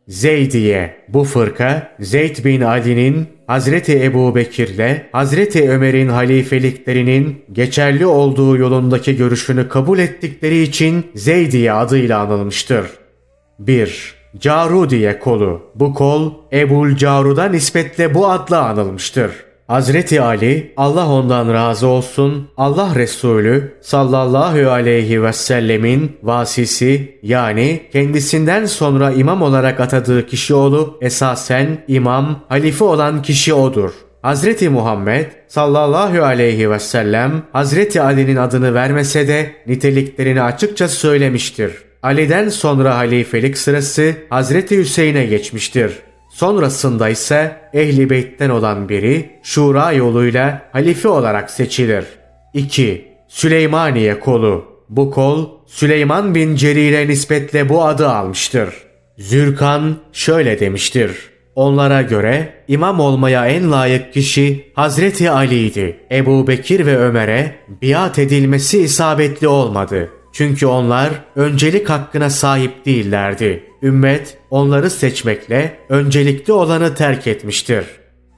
Zeydiye bu fırka Zeyd bin Ali'nin Hazreti Ebu Bekir'le Hazreti Ömer'in halifeliklerinin geçerli olduğu yolundaki görüşünü kabul ettikleri için Zeydiye adıyla anılmıştır. 1. Carudiye kolu. Bu kol Ebul Carud'a nispetle bu adla anılmıştır. Hazreti Ali, Allah ondan razı olsun, Allah Resulü sallallahu aleyhi ve sellemin vasisi yani kendisinden sonra imam olarak atadığı kişi oğlu esasen imam, halife olan kişi odur. Hazreti Muhammed sallallahu aleyhi ve sellem Hazreti Ali'nin adını vermese de niteliklerini açıkça söylemiştir. Ali'den sonra halifelik sırası Hazreti Hüseyin'e geçmiştir. Sonrasında ise Ehli Beyt'ten olan biri şura yoluyla halife olarak seçilir. 2. Süleymaniye kolu. Bu kol Süleyman bin Cerir'e nispetle bu adı almıştır. Zürkan şöyle demiştir. Onlara göre imam olmaya en layık kişi Hazreti Ali'ydi. Ebu Bekir ve Ömer'e biat edilmesi isabetli olmadı. Çünkü onlar öncelik hakkına sahip değillerdi. Ümmet onları seçmekle öncelikli olanı terk etmiştir.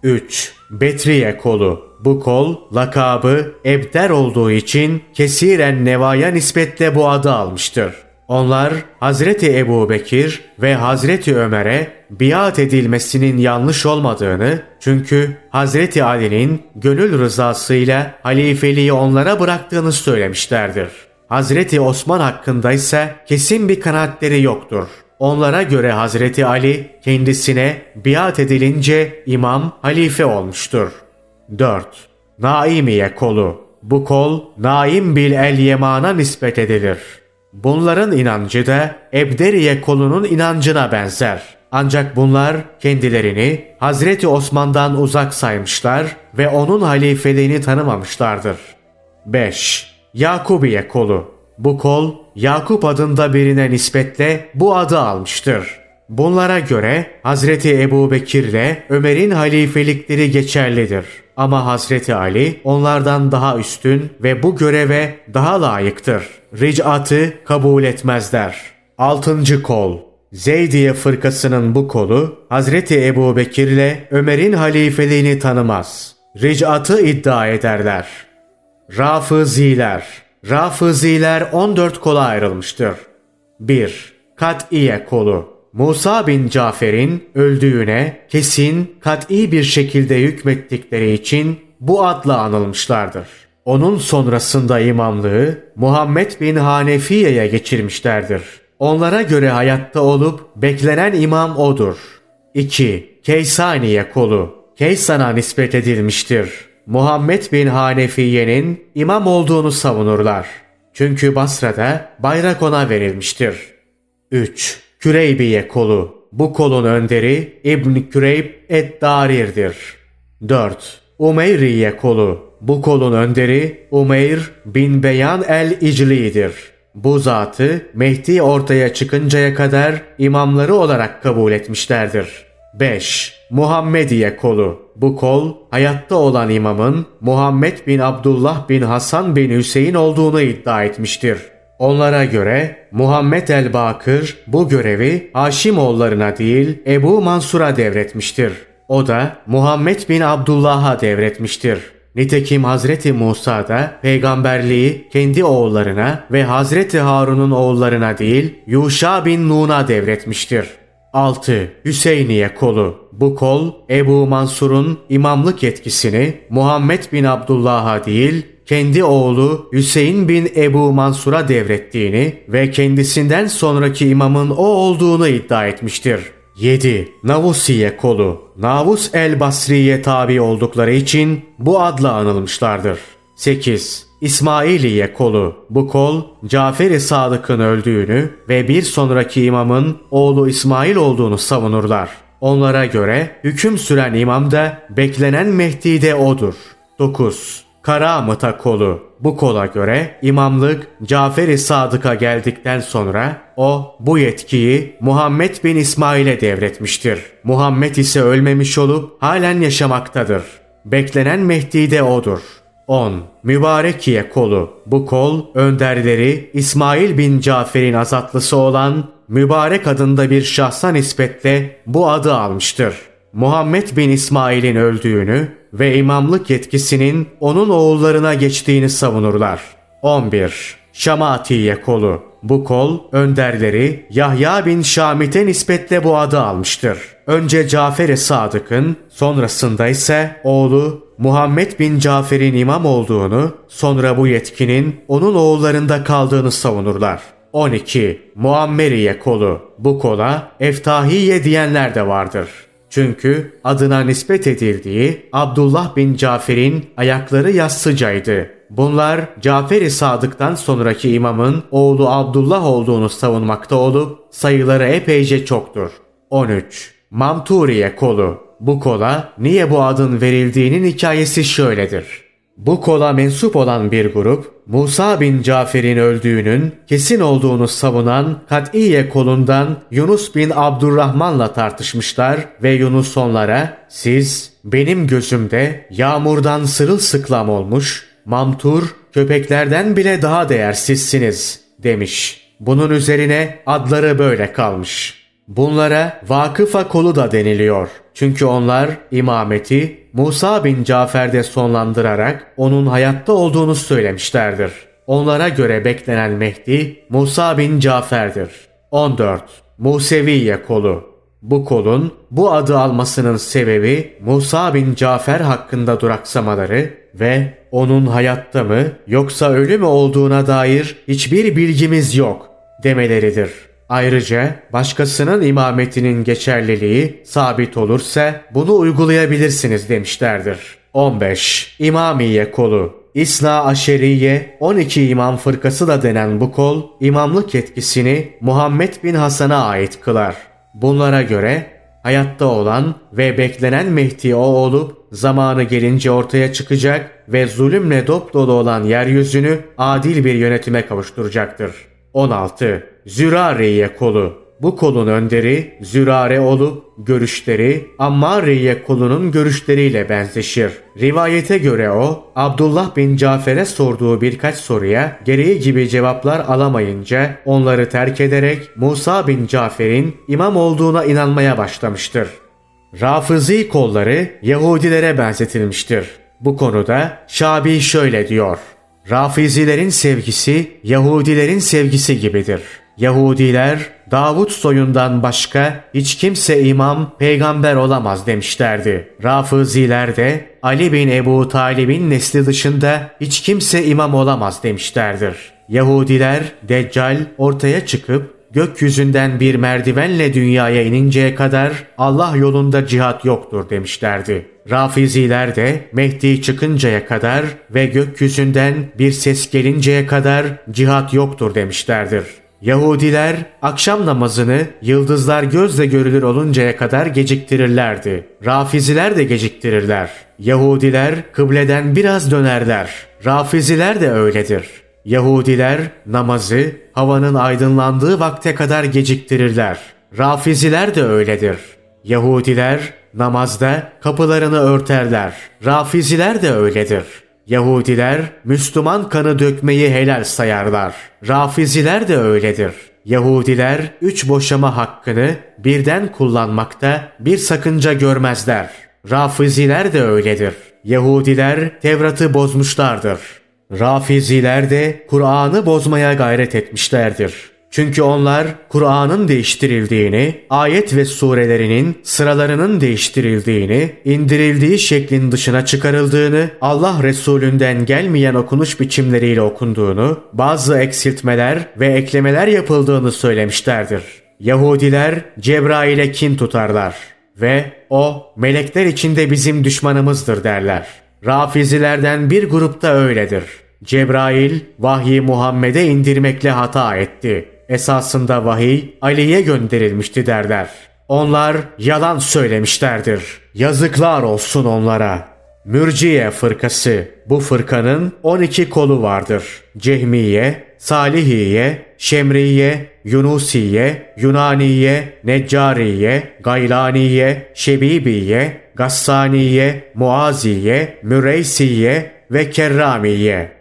3. Betriye kolu bu kol lakabı Ebder olduğu için kesiren Neva'ya nispetle bu adı almıştır. Onlar Hazreti Ebu Bekir ve Hazreti Ömer'e biat edilmesinin yanlış olmadığını çünkü Hazreti Ali'nin gönül rızasıyla halifeliği onlara bıraktığını söylemişlerdir. Hazreti Osman hakkında ise kesin bir kanaatleri yoktur. Onlara göre Hazreti Ali kendisine biat edilince imam halife olmuştur. 4. Naimiye kolu Bu kol Naim bil el Yeman'a nispet edilir. Bunların inancı da Ebderiye kolunun inancına benzer. Ancak bunlar kendilerini Hazreti Osman'dan uzak saymışlar ve onun halifeliğini tanımamışlardır. 5. Yakubiye kolu Bu kol Yakup adında birine nispetle bu adı almıştır. Bunlara göre Hazreti Ebu Bekir ile Ömer'in halifelikleri geçerlidir. Ama Hazreti Ali onlardan daha üstün ve bu göreve daha layıktır. Ricatı kabul etmezler. Altıncı kol Zeydiye fırkasının bu kolu Hazreti Ebu Bekir ile Ömer'in halifeliğini tanımaz. Ricatı iddia ederler. Rafıziler Rafıziler 14 kola ayrılmıştır. 1. Kat'iye kolu Musa bin Cafer'in öldüğüne kesin, kat'i bir şekilde hükmettikleri için bu adla anılmışlardır. Onun sonrasında imamlığı Muhammed bin Hanefiye'ye geçirmişlerdir. Onlara göre hayatta olup beklenen imam odur. 2. Keysaniye kolu Keysan'a nispet edilmiştir. Muhammed bin Hanefiye'nin imam olduğunu savunurlar. Çünkü Basra'da bayrak ona verilmiştir. 3. Küreybiye kolu. Bu kolun önderi İbn Küreyb et-Darir'dir. 4. Umeyriye kolu. Bu kolun önderi Umeyr bin Beyan el-İcli'dir. Bu zatı Mehdi ortaya çıkıncaya kadar imamları olarak kabul etmişlerdir. 5. Muhammediye kolu. Bu kol hayatta olan imamın Muhammed bin Abdullah bin Hasan bin Hüseyin olduğunu iddia etmiştir. Onlara göre Muhammed el-Bakır bu görevi Haşimoğullarına değil Ebu Mansur'a devretmiştir. O da Muhammed bin Abdullah'a devretmiştir. Nitekim Hazreti Musa da peygamberliği kendi oğullarına ve Hazreti Harun'un oğullarına değil Yuşa bin Nun'a devretmiştir. 6. Hüseyniye kolu. Bu kol Ebu Mansur'un imamlık yetkisini Muhammed bin Abdullah'a değil kendi oğlu Hüseyin bin Ebu Mansur'a devrettiğini ve kendisinden sonraki imamın o olduğunu iddia etmiştir. 7. Navusiye kolu Navus el-Basri'ye tabi oldukları için bu adla anılmışlardır. 8. İsmailiye kolu Bu kol Cafer-i Sadık'ın öldüğünü ve bir sonraki imamın oğlu İsmail olduğunu savunurlar. Onlara göre hüküm süren imam da beklenen Mehdi de odur. 9. Karamıta kolu. Bu kola göre imamlık Cafer-i Sadık'a geldikten sonra o bu yetkiyi Muhammed bin İsmail'e devretmiştir. Muhammed ise ölmemiş olup halen yaşamaktadır. Beklenen Mehdi de odur. 10. Mübarekiye kolu. Bu kol önderleri İsmail bin Cafer'in azatlısı olan Mübarek adında bir şahsa nispetle bu adı almıştır. Muhammed bin İsmail'in öldüğünü ve imamlık yetkisinin onun oğullarına geçtiğini savunurlar. 11. Şamatiye kolu Bu kol önderleri Yahya bin Şamit'e nispetle bu adı almıştır. Önce Cafer-i Sadık'ın sonrasında ise oğlu Muhammed bin Cafer'in imam olduğunu sonra bu yetkinin onun oğullarında kaldığını savunurlar. 12. Muammeriye kolu Bu kola Eftahiye diyenler de vardır. Çünkü adına nispet edildiği Abdullah bin Cafer'in ayakları yassıcaydı. Bunlar Cafer-i Sadık'tan sonraki imamın oğlu Abdullah olduğunu savunmakta olup sayıları epeyce çoktur. 13. Mamturiye kolu Bu kola niye bu adın verildiğinin hikayesi şöyledir. Bu kola mensup olan bir grup, Musa bin Cafer'in öldüğünün kesin olduğunu savunan Kat'iye kolundan Yunus bin Abdurrahman'la tartışmışlar ve Yunus onlara siz benim gözümde yağmurdan sırılsıklam olmuş, mamtur, köpeklerden bile daha değersizsiniz demiş. Bunun üzerine adları böyle kalmış. Bunlara vakıfa kolu da deniliyor. Çünkü onlar imameti Musa bin Cafer'de sonlandırarak onun hayatta olduğunu söylemişlerdir. Onlara göre beklenen Mehdi Musa bin Cafer'dir. 14. Museviye kolu bu kolun bu adı almasının sebebi Musa bin Cafer hakkında duraksamaları ve onun hayatta mı yoksa ölü mü olduğuna dair hiçbir bilgimiz yok demeleridir. Ayrıca başkasının imametinin geçerliliği sabit olursa bunu uygulayabilirsiniz demişlerdir. 15. İmamiye kolu İsna Aşeriye 12 imam fırkası da denen bu kol imamlık yetkisini Muhammed bin Hasan'a ait kılar. Bunlara göre hayatta olan ve beklenen Mehdi o olup zamanı gelince ortaya çıkacak ve zulümle dop dolu olan yeryüzünü adil bir yönetime kavuşturacaktır. 16. Zürariye kolu bu kolun önderi Zürare olup görüşleri Ammariye kolunun görüşleriyle benzeşir. Rivayete göre o Abdullah bin Cafer'e sorduğu birkaç soruya gereği gibi cevaplar alamayınca onları terk ederek Musa bin Cafer'in imam olduğuna inanmaya başlamıştır. Rafızi kolları Yahudilere benzetilmiştir. Bu konuda Şabi şöyle diyor. Rafizilerin sevgisi Yahudilerin sevgisi gibidir. Yahudiler Davut soyundan başka hiç kimse imam, peygamber olamaz demişlerdi. Rafıziler de Ali bin Ebu Talib'in nesli dışında hiç kimse imam olamaz demişlerdir. Yahudiler Deccal ortaya çıkıp gökyüzünden bir merdivenle dünyaya ininceye kadar Allah yolunda cihat yoktur demişlerdi. Rafiziler de Mehdi çıkıncaya kadar ve gökyüzünden bir ses gelinceye kadar cihat yoktur demişlerdir. Yahudiler akşam namazını yıldızlar gözle görülür oluncaya kadar geciktirirlerdi. Rafiziler de geciktirirler. Yahudiler kıbleden biraz dönerler. Rafiziler de öyledir. Yahudiler namazı havanın aydınlandığı vakte kadar geciktirirler. Rafiziler de öyledir. Yahudiler namazda kapılarını örterler. Rafiziler de öyledir. Yahudiler Müslüman kanı dökmeyi helal sayarlar. Rafiziler de öyledir. Yahudiler üç boşama hakkını birden kullanmakta bir sakınca görmezler. Rafiziler de öyledir. Yahudiler Tevrat'ı bozmuşlardır. Rafiziler de Kur'an'ı bozmaya gayret etmişlerdir. Çünkü onlar Kur'an'ın değiştirildiğini, ayet ve surelerinin sıralarının değiştirildiğini, indirildiği şeklin dışına çıkarıldığını, Allah Resulünden gelmeyen okunuş biçimleriyle okunduğunu, bazı eksiltmeler ve eklemeler yapıldığını söylemişlerdir. Yahudiler Cebrail'e kin tutarlar ve o melekler içinde bizim düşmanımızdır derler. Rafizilerden bir grupta öyledir. Cebrail vahyi Muhammed'e indirmekle hata etti. Esasında vahiy Ali'ye gönderilmişti derler. Onlar yalan söylemişlerdir. Yazıklar olsun onlara. Mürciye fırkası. Bu fırkanın 12 kolu vardır. Cehmiye, Salihiye, Şemriye, Yunusiye, Yunaniye, Neccariye, Gaylaniye, Şebibiye, Gassaniye, Muaziye, Müreysiye ve Kerramiye.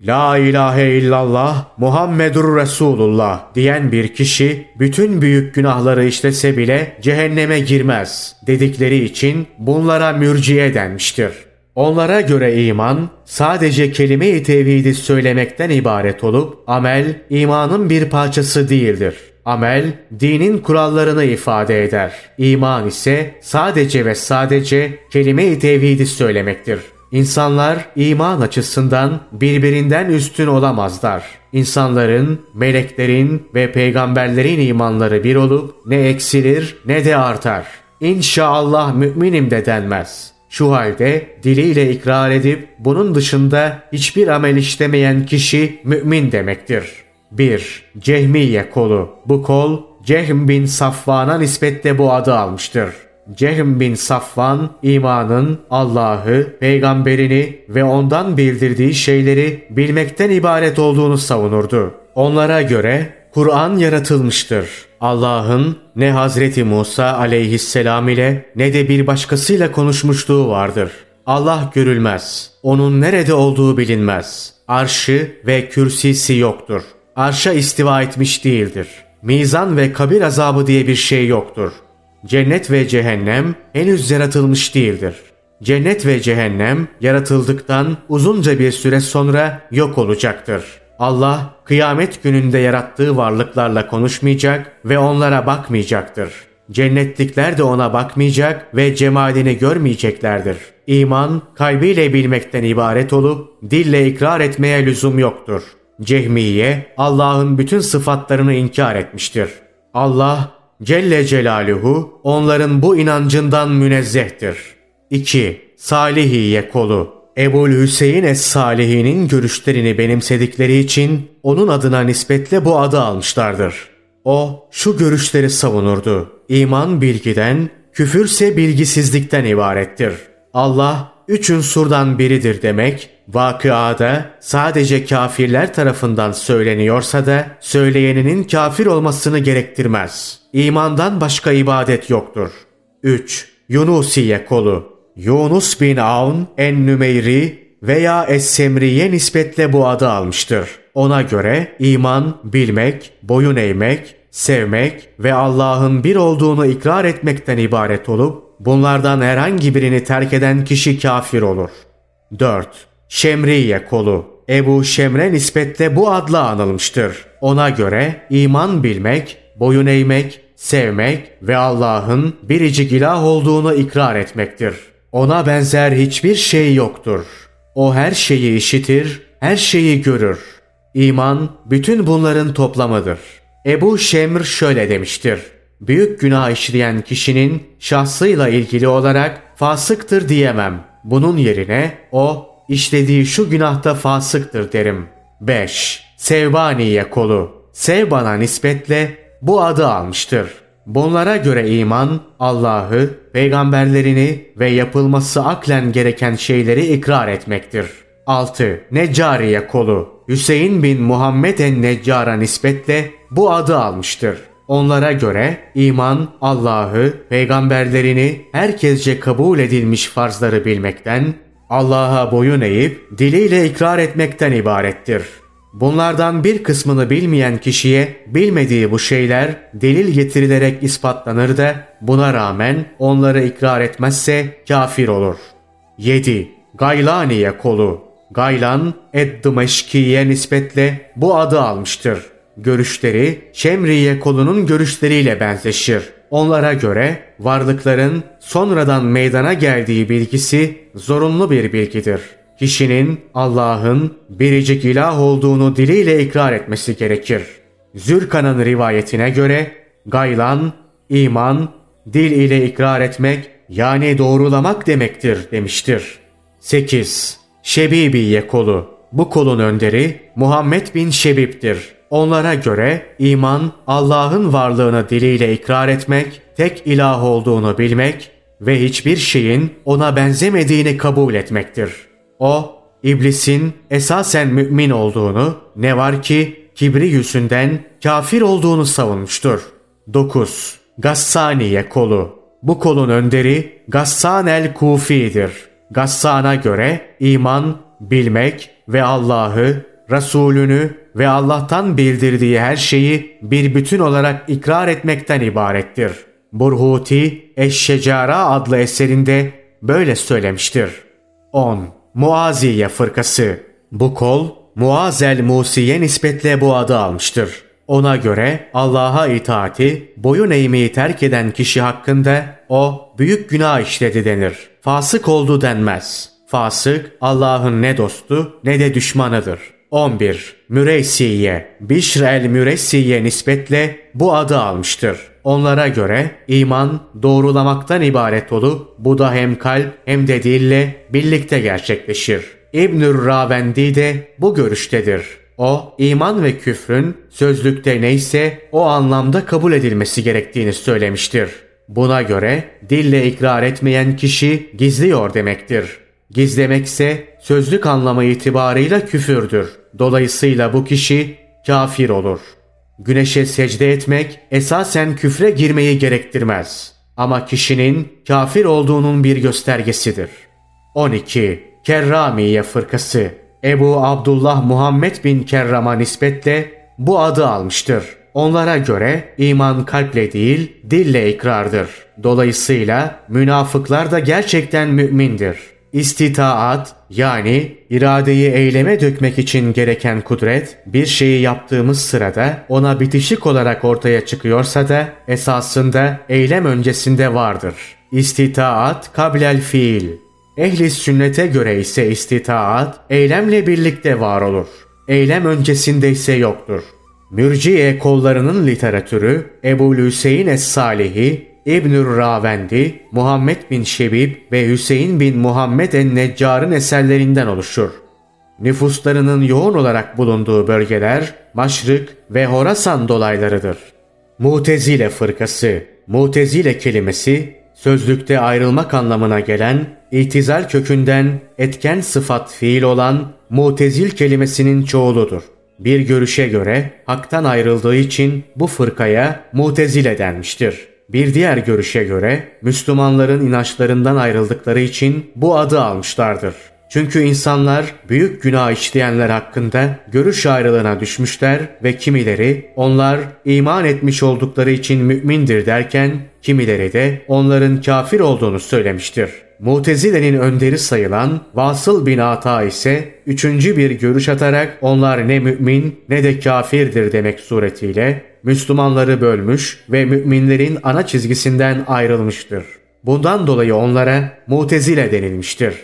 La ilahe illallah Muhammedur Resulullah diyen bir kişi bütün büyük günahları işlese bile cehenneme girmez dedikleri için bunlara mürciye denmiştir. Onlara göre iman sadece kelime-i tevhidi söylemekten ibaret olup amel imanın bir parçası değildir. Amel dinin kurallarını ifade eder. İman ise sadece ve sadece kelime-i tevhidi söylemektir. İnsanlar iman açısından birbirinden üstün olamazlar. İnsanların, meleklerin ve peygamberlerin imanları bir olup ne eksilir ne de artar. İnşallah müminim de denmez. Şu halde diliyle ikrar edip bunun dışında hiçbir amel işlemeyen kişi mümin demektir. 1. Cehmiye kolu. Bu kol Cehm bin Safvan'a nispetle bu adı almıştır. Cehm bin Safvan imanın Allah'ı, peygamberini ve ondan bildirdiği şeyleri bilmekten ibaret olduğunu savunurdu. Onlara göre Kur'an yaratılmıştır. Allah'ın ne Hazreti Musa aleyhisselam ile ne de bir başkasıyla konuşmuşluğu vardır. Allah görülmez. Onun nerede olduğu bilinmez. Arşı ve kürsisi yoktur. Arşa istiva etmiş değildir. Mizan ve kabir azabı diye bir şey yoktur. Cennet ve cehennem henüz yaratılmış değildir. Cennet ve cehennem yaratıldıktan uzunca bir süre sonra yok olacaktır. Allah kıyamet gününde yarattığı varlıklarla konuşmayacak ve onlara bakmayacaktır. Cennetlikler de ona bakmayacak ve cemalini görmeyeceklerdir. İman kalbiyle bilmekten ibaret olup dille ikrar etmeye lüzum yoktur. Cehmiye Allah'ın bütün sıfatlarını inkar etmiştir. Allah Celle Celaluhu onların bu inancından münezzehtir. 2. Salihiye kolu Ebul Hüseyin Es-Salihi'nin görüşlerini benimsedikleri için onun adına nispetle bu adı almışlardır. O şu görüşleri savunurdu. İman bilgiden, küfürse bilgisizlikten ibarettir. Allah üç unsurdan biridir demek, vakıada sadece kafirler tarafından söyleniyorsa da söyleyeninin kafir olmasını gerektirmez. İmandan başka ibadet yoktur. 3. Yunusiye kolu Yunus bin Aun en-Nümeyri veya Es-Semriye nispetle bu adı almıştır. Ona göre iman, bilmek, boyun eğmek, sevmek ve Allah'ın bir olduğunu ikrar etmekten ibaret olup bunlardan herhangi birini terk eden kişi kafir olur. 4. Şemriye kolu Ebu Şemre nispetle bu adla anılmıştır. Ona göre iman bilmek, boyun eğmek, sevmek ve Allah'ın biricik ilah olduğunu ikrar etmektir. Ona benzer hiçbir şey yoktur. O her şeyi işitir, her şeyi görür. İman bütün bunların toplamıdır. Ebu Şemr şöyle demiştir. Büyük günah işleyen kişinin şahsıyla ilgili olarak fasıktır diyemem. Bunun yerine o işlediği şu günahta fasıktır derim. 5. Sevbaniye kolu. Sevbana nispetle bu adı almıştır. Bunlara göre iman, Allah'ı, peygamberlerini ve yapılması aklen gereken şeyleri ikrar etmektir. 6. Neccariye kolu Hüseyin bin Muhammed en-Neccar'a nispetle bu adı almıştır. Onlara göre iman, Allah'ı, peygamberlerini herkesce kabul edilmiş farzları bilmekten, Allah'a boyun eğip diliyle ikrar etmekten ibarettir. Bunlardan bir kısmını bilmeyen kişiye bilmediği bu şeyler delil getirilerek ispatlanır da buna rağmen onları ikrar etmezse kafir olur. 7. Gaylaniye kolu Gaylan Ed-Dımeşki'ye nispetle bu adı almıştır. Görüşleri Şemriye kolunun görüşleriyle benzeşir. Onlara göre varlıkların sonradan meydana geldiği bilgisi zorunlu bir bilgidir kişinin Allah'ın biricik ilah olduğunu diliyle ikrar etmesi gerekir. Zürkan'ın rivayetine göre gaylan, iman, dil ile ikrar etmek yani doğrulamak demektir demiştir. 8. Şebibiye kolu Bu kolun önderi Muhammed bin Şebib'dir. Onlara göre iman Allah'ın varlığını diliyle ikrar etmek, tek ilah olduğunu bilmek ve hiçbir şeyin ona benzemediğini kabul etmektir. O, iblisin esasen mümin olduğunu, ne var ki kibri yüzünden kafir olduğunu savunmuştur. 9. Gassaniye kolu Bu kolun önderi Gassan el-Kufi'dir. Gassan'a göre iman, bilmek ve Allah'ı, Resulünü ve Allah'tan bildirdiği her şeyi bir bütün olarak ikrar etmekten ibarettir. Burhuti Eşşecara adlı eserinde böyle söylemiştir. 10. Muaziye fırkası. Bu kol Muazel Musi'ye nispetle bu adı almıştır. Ona göre Allah'a itaati, boyun eğmeyi terk eden kişi hakkında o büyük günah işledi denir. Fasık oldu denmez. Fasık Allah'ın ne dostu ne de düşmanıdır. 11. Müreysiye, Bişr el Müreysiye nispetle bu adı almıştır. Onlara göre iman doğrulamaktan ibaret olup bu da hem kalp hem de dille birlikte gerçekleşir. İbnül Ravendi de bu görüştedir. O iman ve küfrün sözlükte neyse o anlamda kabul edilmesi gerektiğini söylemiştir. Buna göre dille ikrar etmeyen kişi gizliyor demektir. Gizlemekse sözlük anlamı itibarıyla küfürdür. Dolayısıyla bu kişi kafir olur. Güneşe secde etmek esasen küfre girmeyi gerektirmez. Ama kişinin kafir olduğunun bir göstergesidir. 12. Kerramiye fırkası Ebu Abdullah Muhammed bin Kerram'a nispetle bu adı almıştır. Onlara göre iman kalple değil dille ikrardır. Dolayısıyla münafıklar da gerçekten mümindir. İstitaat yani iradeyi eyleme dökmek için gereken kudret bir şeyi yaptığımız sırada ona bitişik olarak ortaya çıkıyorsa da esasında eylem öncesinde vardır. İstitaat kablel fiil. Ehli sünnete göre ise istitaat eylemle birlikte var olur. Eylem öncesinde ise yoktur. Mürciye kollarının literatürü Ebu Hüseyin Es-Salihi, İbnül Ravendi, Muhammed bin Şebib ve Hüseyin bin Muhammed en-Neccar'ın eserlerinden oluşur. Nüfuslarının yoğun olarak bulunduğu bölgeler Maşrık ve Horasan dolaylarıdır. Mutezile fırkası, Mutezile kelimesi sözlükte ayrılmak anlamına gelen itizal kökünden etken sıfat fiil olan mutezil kelimesinin çoğuludur. Bir görüşe göre haktan ayrıldığı için bu fırkaya mutezile denmiştir. Bir diğer görüşe göre Müslümanların inançlarından ayrıldıkları için bu adı almışlardır. Çünkü insanlar büyük günah işleyenler hakkında görüş ayrılığına düşmüşler ve kimileri onlar iman etmiş oldukları için mümindir derken kimileri de onların kafir olduğunu söylemiştir. Mutezile'nin önderi sayılan Vasıl bin Ata ise üçüncü bir görüş atarak onlar ne mümin ne de kafirdir demek suretiyle Müslümanları bölmüş ve müminlerin ana çizgisinden ayrılmıştır. Bundan dolayı onlara Mutezile denilmiştir.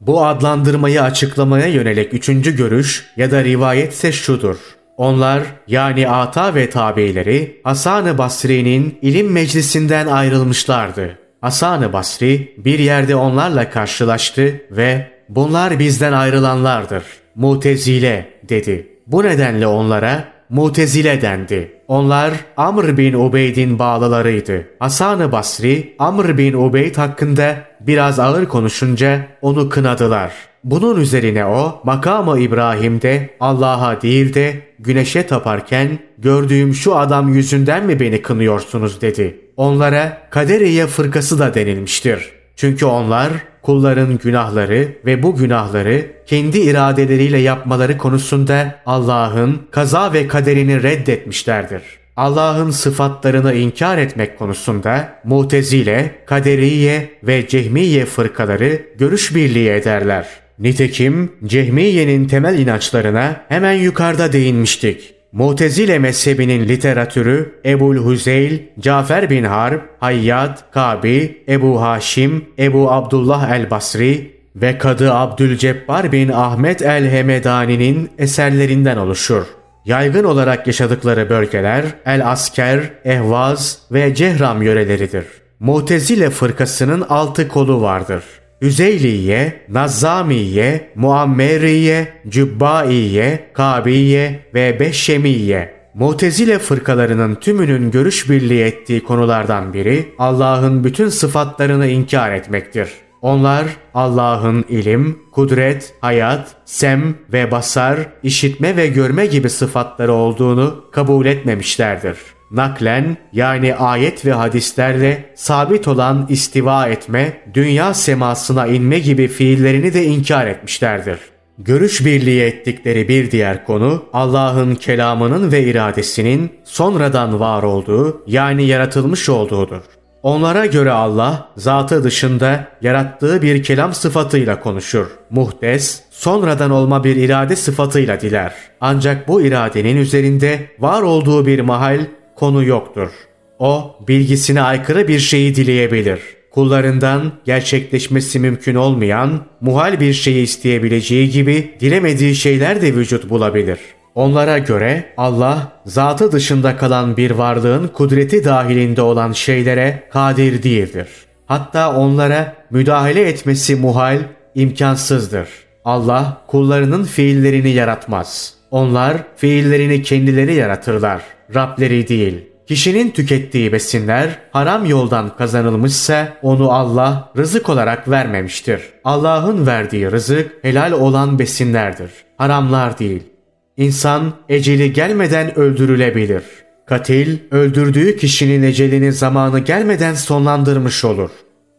Bu adlandırmayı açıklamaya yönelik üçüncü görüş ya da rivayet ise şudur. Onlar yani Ata ve tabileri Hasan-ı Basri'nin ilim meclisinden ayrılmışlardı. Hasan-ı Basri bir yerde onlarla karşılaştı ve bunlar bizden ayrılanlardır. Mutezile dedi. Bu nedenle onlara Mutezile dendi. Onlar Amr bin Ubeyd'in bağlılarıydı. Hasan-ı Basri, Amr bin Ubeyd hakkında biraz ağır konuşunca onu kınadılar. Bunun üzerine o makamı İbrahim'de Allah'a değil de güneşe taparken gördüğüm şu adam yüzünden mi beni kınıyorsunuz dedi. Onlara Kaderiye fırkası da denilmiştir. Çünkü onlar kulların günahları ve bu günahları kendi iradeleriyle yapmaları konusunda Allah'ın kaza ve kaderini reddetmişlerdir. Allah'ın sıfatlarını inkar etmek konusunda Mutezile, Kaderiye ve Cehmiye fırkaları görüş birliği ederler. Nitekim Cehmiye'nin temel inançlarına hemen yukarıda değinmiştik. Mutezile mezhebinin literatürü Ebul Hüzeyl, Cafer bin Harb, Hayyad, Kabi, Ebu Haşim, Ebu Abdullah el-Basri ve Kadı Abdülcebbar bin Ahmet el-Hemedani'nin eserlerinden oluşur. Yaygın olarak yaşadıkları bölgeler El-Asker, Ehvaz ve Cehram yöreleridir. Mutezile fırkasının altı kolu vardır. Üzeyliye, Nazzamiye, Muammeriye, Cübbaiye, Kabiye ve Beşşemiye. Mutezile fırkalarının tümünün görüş birliği ettiği konulardan biri Allah'ın bütün sıfatlarını inkar etmektir. Onlar Allah'ın ilim, kudret, hayat, sem ve basar, işitme ve görme gibi sıfatları olduğunu kabul etmemişlerdir naklen yani ayet ve hadislerle sabit olan istiva etme, dünya semasına inme gibi fiillerini de inkar etmişlerdir. Görüş birliği ettikleri bir diğer konu Allah'ın kelamının ve iradesinin sonradan var olduğu yani yaratılmış olduğudur. Onlara göre Allah zatı dışında yarattığı bir kelam sıfatıyla konuşur. Muhdes, sonradan olma bir irade sıfatıyla diler. Ancak bu iradenin üzerinde var olduğu bir mahal konu yoktur. O bilgisine aykırı bir şeyi dileyebilir. Kullarından gerçekleşmesi mümkün olmayan, muhal bir şeyi isteyebileceği gibi dilemediği şeyler de vücut bulabilir. Onlara göre Allah zatı dışında kalan bir varlığın kudreti dahilinde olan şeylere kadir değildir. Hatta onlara müdahale etmesi muhal, imkansızdır. Allah kullarının fiillerini yaratmaz. Onlar fiillerini kendileri yaratırlar. Rableri değil. Kişinin tükettiği besinler haram yoldan kazanılmışsa onu Allah rızık olarak vermemiştir. Allah'ın verdiği rızık helal olan besinlerdir. Haramlar değil. İnsan eceli gelmeden öldürülebilir. Katil öldürdüğü kişinin ecelini zamanı gelmeden sonlandırmış olur.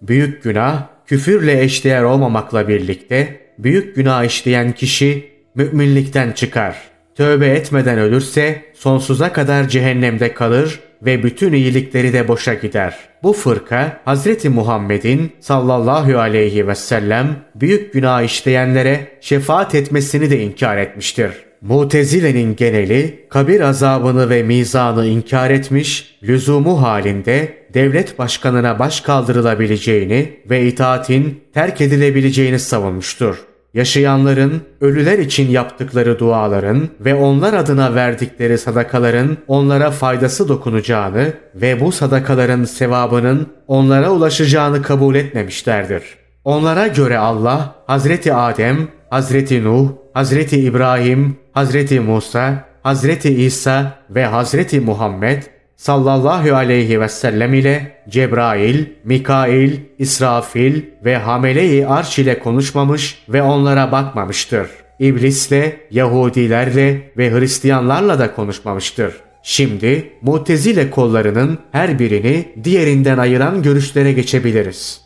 Büyük günah küfürle eşdeğer olmamakla birlikte büyük günah işleyen kişi müminlikten çıkar. Tövbe etmeden ölürse sonsuza kadar cehennemde kalır ve bütün iyilikleri de boşa gider. Bu fırka Hz. Muhammed'in sallallahu aleyhi ve sellem büyük günah işleyenlere şefaat etmesini de inkar etmiştir. Mutezile'nin geneli kabir azabını ve mizanı inkar etmiş, lüzumu halinde devlet başkanına baş kaldırılabileceğini ve itaatin terk edilebileceğini savunmuştur. Yaşayanların ölüler için yaptıkları duaların ve onlar adına verdikleri sadakaların onlara faydası dokunacağını ve bu sadakaların sevabının onlara ulaşacağını kabul etmemişlerdir. Onlara göre Allah Hazreti Adem, Hazreti Nuh, Hazreti İbrahim, Hazreti Musa, Hazreti İsa ve Hazreti Muhammed sallallahu aleyhi ve sellem ile Cebrail, Mikail, İsrafil ve Hamele-i Arş ile konuşmamış ve onlara bakmamıştır. İblisle, Yahudilerle ve Hristiyanlarla da konuşmamıştır. Şimdi Mutezile kollarının her birini diğerinden ayıran görüşlere geçebiliriz.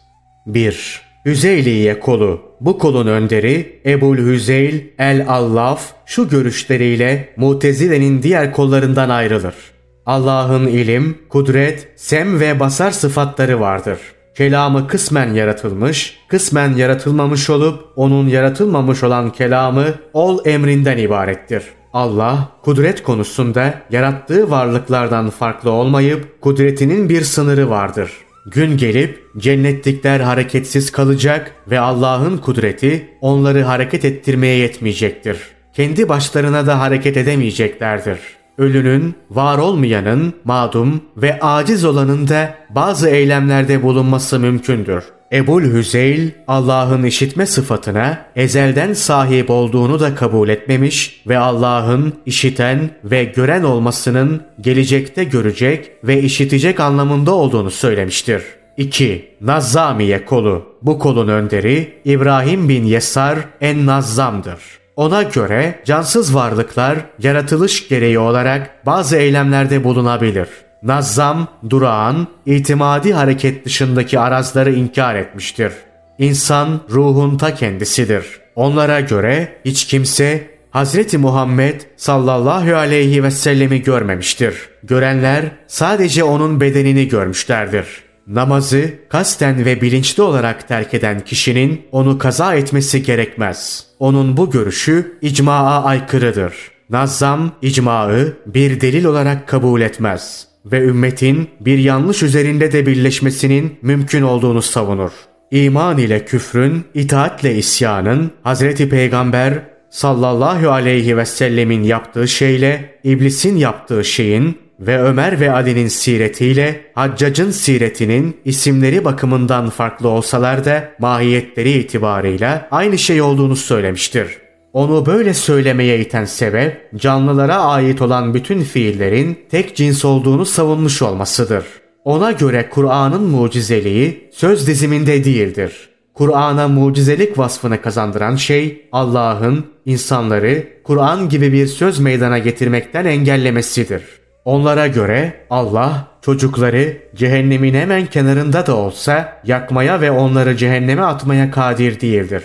1. Hüzeyliye kolu. Bu kolun önderi Ebul Hüzeyl el-Allaf şu görüşleriyle Mutezile'nin diğer kollarından ayrılır. Allah'ın ilim, kudret, sem ve basar sıfatları vardır. Kelamı kısmen yaratılmış, kısmen yaratılmamış olup onun yaratılmamış olan kelamı ol emrinden ibarettir. Allah kudret konusunda yarattığı varlıklardan farklı olmayıp kudretinin bir sınırı vardır. Gün gelip cennetlikler hareketsiz kalacak ve Allah'ın kudreti onları hareket ettirmeye yetmeyecektir. Kendi başlarına da hareket edemeyeceklerdir. Ölünün, var olmayanın, madum ve aciz olanın da bazı eylemlerde bulunması mümkündür. Ebul Hüzeyl Allah'ın işitme sıfatına ezelden sahip olduğunu da kabul etmemiş ve Allah'ın işiten ve gören olmasının gelecekte görecek ve işitecek anlamında olduğunu söylemiştir. 2. Nazzamiye kolu. Bu kolun önderi İbrahim bin Yesar en Nazzam'dır. Ona göre cansız varlıklar yaratılış gereği olarak bazı eylemlerde bulunabilir. Nazzam, durağan, itimadi hareket dışındaki arazları inkar etmiştir. İnsan ruhun ta kendisidir. Onlara göre hiç kimse Hz. Muhammed sallallahu aleyhi ve sellemi görmemiştir. Görenler sadece onun bedenini görmüşlerdir. Namazı kasten ve bilinçli olarak terk eden kişinin onu kaza etmesi gerekmez. Onun bu görüşü icmaa aykırıdır. Nazzam icmaı bir delil olarak kabul etmez ve ümmetin bir yanlış üzerinde de birleşmesinin mümkün olduğunu savunur. İman ile küfrün, itaatle isyanın, Hazreti Peygamber sallallahu aleyhi ve sellemin yaptığı şeyle iblisin yaptığı şeyin ve Ömer ve Ali'nin siretiyle Haccac'ın siretinin isimleri bakımından farklı olsalar da mahiyetleri itibarıyla aynı şey olduğunu söylemiştir. Onu böyle söylemeye iten sebep canlılara ait olan bütün fiillerin tek cins olduğunu savunmuş olmasıdır. Ona göre Kur'an'ın mucizeliği söz diziminde değildir. Kur'an'a mucizelik vasfını kazandıran şey Allah'ın insanları Kur'an gibi bir söz meydana getirmekten engellemesidir. Onlara göre Allah çocukları cehennemin hemen kenarında da olsa yakmaya ve onları cehenneme atmaya kadir değildir.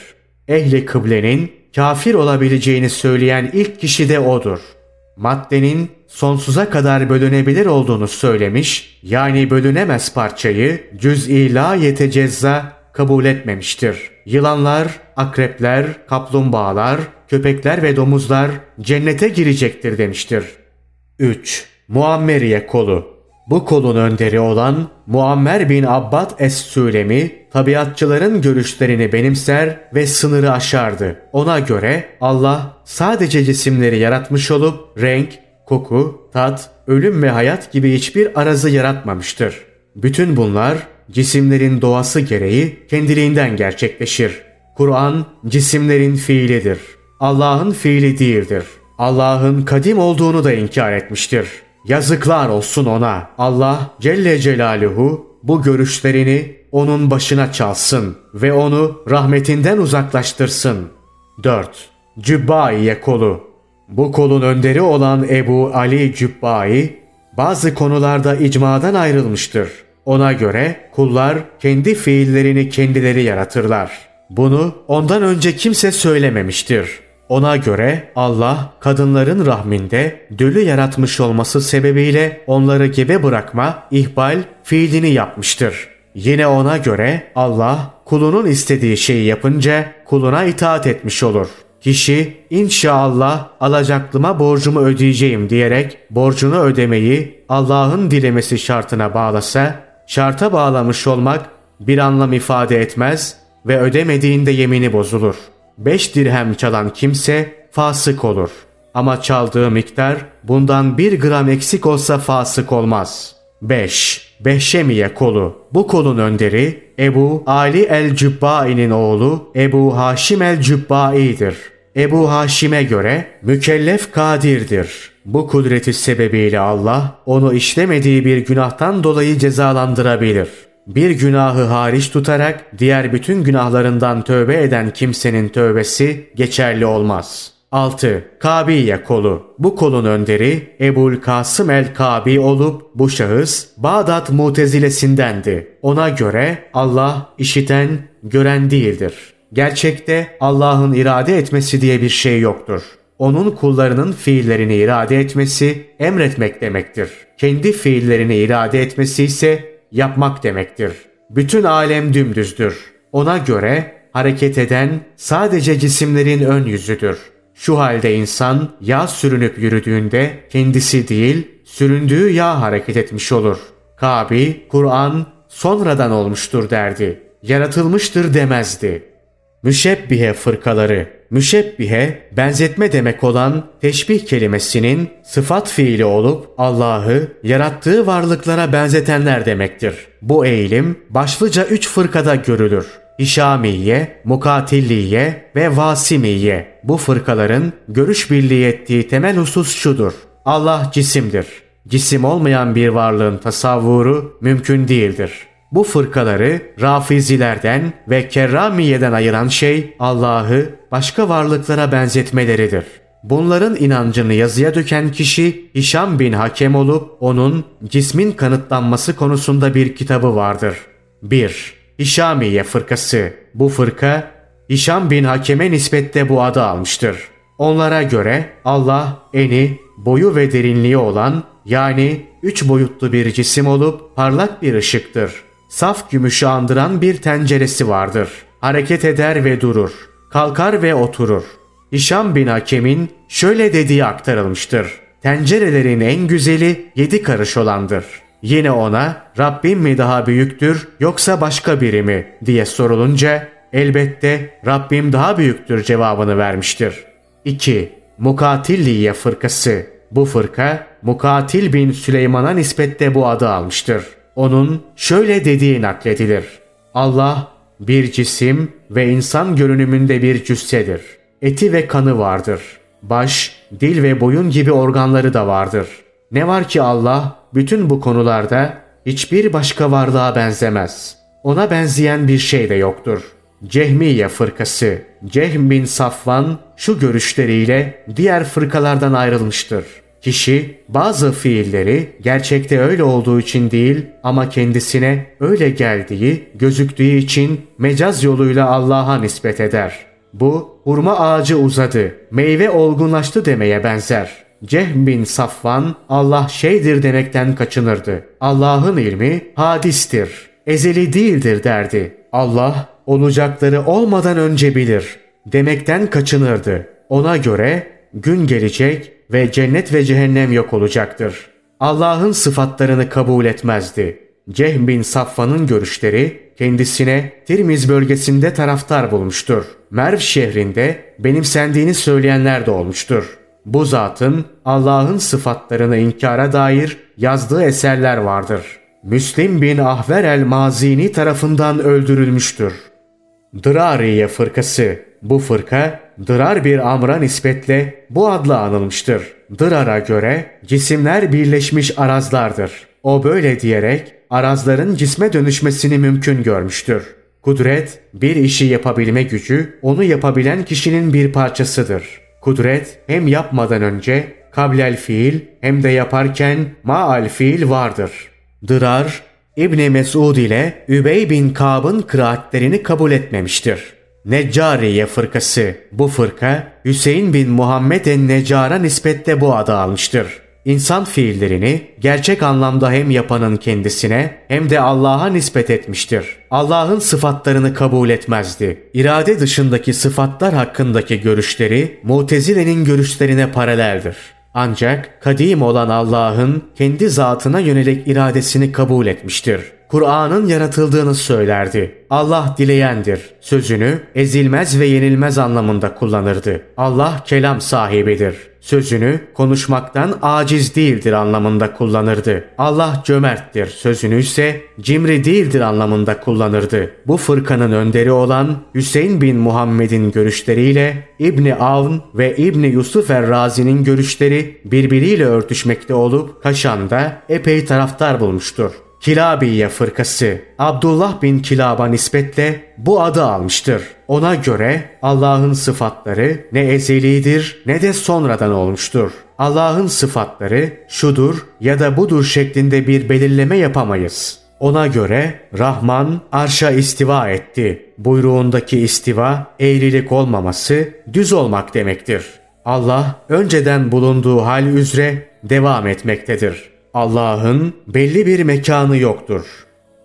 Ehli kıblenin kafir olabileceğini söyleyen ilk kişi de odur. Maddenin sonsuza kadar bölünebilir olduğunu söylemiş, yani bölünemez parçayı cüz-i la yetecezza kabul etmemiştir. Yılanlar, akrepler, kaplumbağalar, köpekler ve domuzlar cennete girecektir demiştir. 3. Muammeriye kolu bu kolun önderi olan Muammer bin Abbad Es-Sülemi tabiatçıların görüşlerini benimser ve sınırı aşardı. Ona göre Allah sadece cisimleri yaratmış olup renk, koku, tat, ölüm ve hayat gibi hiçbir arazı yaratmamıştır. Bütün bunlar cisimlerin doğası gereği kendiliğinden gerçekleşir. Kur'an cisimlerin fiilidir. Allah'ın fiili değildir. Allah'ın kadim olduğunu da inkar etmiştir. Yazıklar olsun ona. Allah Celle Celaluhu bu görüşlerini onun başına çalsın ve onu rahmetinden uzaklaştırsın. 4. Cübbaiye kolu Bu kolun önderi olan Ebu Ali Cübbai bazı konularda icmadan ayrılmıştır. Ona göre kullar kendi fiillerini kendileri yaratırlar. Bunu ondan önce kimse söylememiştir. Ona göre Allah kadınların rahminde dölü yaratmış olması sebebiyle onları gebe bırakma, ihbal fiilini yapmıştır. Yine ona göre Allah kulunun istediği şeyi yapınca kuluna itaat etmiş olur. Kişi inşallah alacaklıma borcumu ödeyeceğim diyerek borcunu ödemeyi Allah'ın dilemesi şartına bağlasa, şarta bağlamış olmak bir anlam ifade etmez ve ödemediğinde yemini bozulur. Beş dirhem çalan kimse fasık olur. Ama çaldığı miktar bundan bir gram eksik olsa fasık olmaz. 5. Behşemiye kolu. Bu kolun önderi Ebu Ali el-Cübbai'nin oğlu Ebu Haşim el-Cübbai'dir. Ebu Haşim'e göre mükellef kadirdir. Bu kudreti sebebiyle Allah onu işlemediği bir günahtan dolayı cezalandırabilir. Bir günahı hariç tutarak diğer bütün günahlarından tövbe eden kimsenin tövbesi geçerli olmaz. 6. Kabiye kolu. Bu kolun önderi Ebul Kasım el-Kabi olup bu şahıs Bağdat mutezilesindendi. Ona göre Allah işiten, gören değildir. Gerçekte Allah'ın irade etmesi diye bir şey yoktur. Onun kullarının fiillerini irade etmesi emretmek demektir. Kendi fiillerini irade etmesi ise yapmak demektir. Bütün alem dümdüzdür. Ona göre hareket eden sadece cisimlerin ön yüzüdür. Şu halde insan yağ sürünüp yürüdüğünde kendisi değil, süründüğü yağ hareket etmiş olur. Kabi, Kur'an sonradan olmuştur derdi. Yaratılmıştır demezdi. Müşebbihe fırkaları Müşebbihe benzetme demek olan teşbih kelimesinin sıfat fiili olup Allah'ı yarattığı varlıklara benzetenler demektir. Bu eğilim başlıca üç fırkada görülür. İşamiye, Mukatilliye ve Vasimiye. Bu fırkaların görüş birliği ettiği temel husus şudur. Allah cisimdir. Cisim olmayan bir varlığın tasavvuru mümkün değildir. Bu fırkaları Rafizilerden ve Kerramiye'den ayıran şey Allah'ı başka varlıklara benzetmeleridir. Bunların inancını yazıya döken kişi Hişam bin Hakem olup onun cismin kanıtlanması konusunda bir kitabı vardır. 1. Hişamiye fırkası. Bu fırka Hişam bin Hakem'e nispette bu adı almıştır. Onlara göre Allah eni, boyu ve derinliği olan yani üç boyutlu bir cisim olup parlak bir ışıktır. Saf gümüşü andıran bir tenceresi vardır. Hareket eder ve durur. Kalkar ve oturur. Hişam bin Hakem'in şöyle dediği aktarılmıştır. Tencerelerin en güzeli yedi karış olandır. Yine ona Rabbim mi daha büyüktür yoksa başka biri mi diye sorulunca elbette Rabbim daha büyüktür cevabını vermiştir. 2. Mukatilliye fırkası Bu fırka Mukatil bin Süleyman'a nispette bu adı almıştır. Onun şöyle dediği nakledilir. Allah bir cisim ve insan görünümünde bir cüssedir. Eti ve kanı vardır. Baş, dil ve boyun gibi organları da vardır. Ne var ki Allah bütün bu konularda hiçbir başka varlığa benzemez. Ona benzeyen bir şey de yoktur. Cehmiye fırkası, Cehm bin Safvan şu görüşleriyle diğer fırkalardan ayrılmıştır. Kişi bazı fiilleri gerçekte öyle olduğu için değil ama kendisine öyle geldiği, gözüktüğü için mecaz yoluyla Allah'a nispet eder. Bu hurma ağacı uzadı, meyve olgunlaştı demeye benzer. Cehm bin Safvan Allah şeydir demekten kaçınırdı. Allah'ın ilmi hadistir, ezeli değildir derdi. Allah olacakları olmadan önce bilir demekten kaçınırdı. Ona göre gün gelecek ve cennet ve cehennem yok olacaktır. Allah'ın sıfatlarını kabul etmezdi. Cehm bin Safvan'ın görüşleri kendisine Tirmiz bölgesinde taraftar bulmuştur. Merv şehrinde benimsendiğini söyleyenler de olmuştur. Bu zatın Allah'ın sıfatlarını inkara dair yazdığı eserler vardır. Müslim bin Ahver el-Mazini tarafından öldürülmüştür. Dırariye fırkası. Bu fırka Dırar bir amra nispetle bu adla anılmıştır. Dırar'a göre cisimler birleşmiş arazlardır. O böyle diyerek arazların cisme dönüşmesini mümkün görmüştür. Kudret, bir işi yapabilme gücü, onu yapabilen kişinin bir parçasıdır. Kudret hem yapmadan önce kablel fiil hem de yaparken maal fiil vardır. Dırar, İbni Mesud ile Übey bin Kab'ın kıraatlerini kabul etmemiştir. Neccariye fırkası. Bu fırka Hüseyin bin Muhammed en-Neccar'a nispetle bu adı almıştır. İnsan fiillerini gerçek anlamda hem yapanın kendisine hem de Allah'a nispet etmiştir. Allah'ın sıfatlarını kabul etmezdi. İrade dışındaki sıfatlar hakkındaki görüşleri Mutezile'nin görüşlerine paraleldir. Ancak kadim olan Allah'ın kendi zatına yönelik iradesini kabul etmiştir. Kur'an'ın yaratıldığını söylerdi. Allah dileyendir. Sözünü ezilmez ve yenilmez anlamında kullanırdı. Allah kelam sahibidir. Sözünü konuşmaktan aciz değildir anlamında kullanırdı. Allah cömerttir. Sözünü ise cimri değildir anlamında kullanırdı. Bu fırkanın önderi olan Hüseyin bin Muhammed'in görüşleriyle İbni Avn ve İbni Yusuf Errazi'nin görüşleri birbiriyle örtüşmekte olup Kaşan'da epey taraftar bulmuştur. Kilabiye fırkası Abdullah bin Kilab'a nispetle bu adı almıştır. Ona göre Allah'ın sıfatları ne ezelidir ne de sonradan olmuştur. Allah'ın sıfatları şudur ya da budur şeklinde bir belirleme yapamayız. Ona göre Rahman arşa istiva etti. Buyruğundaki istiva eğrilik olmaması düz olmak demektir. Allah önceden bulunduğu hal üzere devam etmektedir. Allah'ın belli bir mekanı yoktur.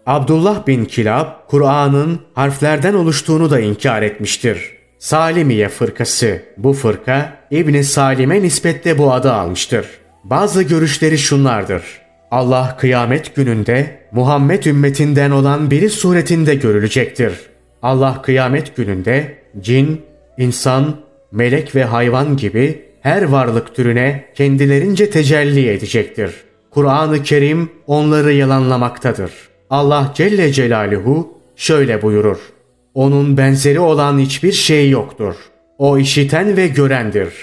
Abdullah bin Kilab, Kur'an'ın harflerden oluştuğunu da inkar etmiştir. Salimiye fırkası. Bu fırka İbni Salim'e nispetle bu adı almıştır. Bazı görüşleri şunlardır. Allah kıyamet gününde Muhammed ümmetinden olan biri suretinde görülecektir. Allah kıyamet gününde cin, insan, melek ve hayvan gibi her varlık türüne kendilerince tecelli edecektir. Kur'an-ı Kerim onları yalanlamaktadır. Allah Celle Celaluhu şöyle buyurur. Onun benzeri olan hiçbir şey yoktur. O işiten ve görendir.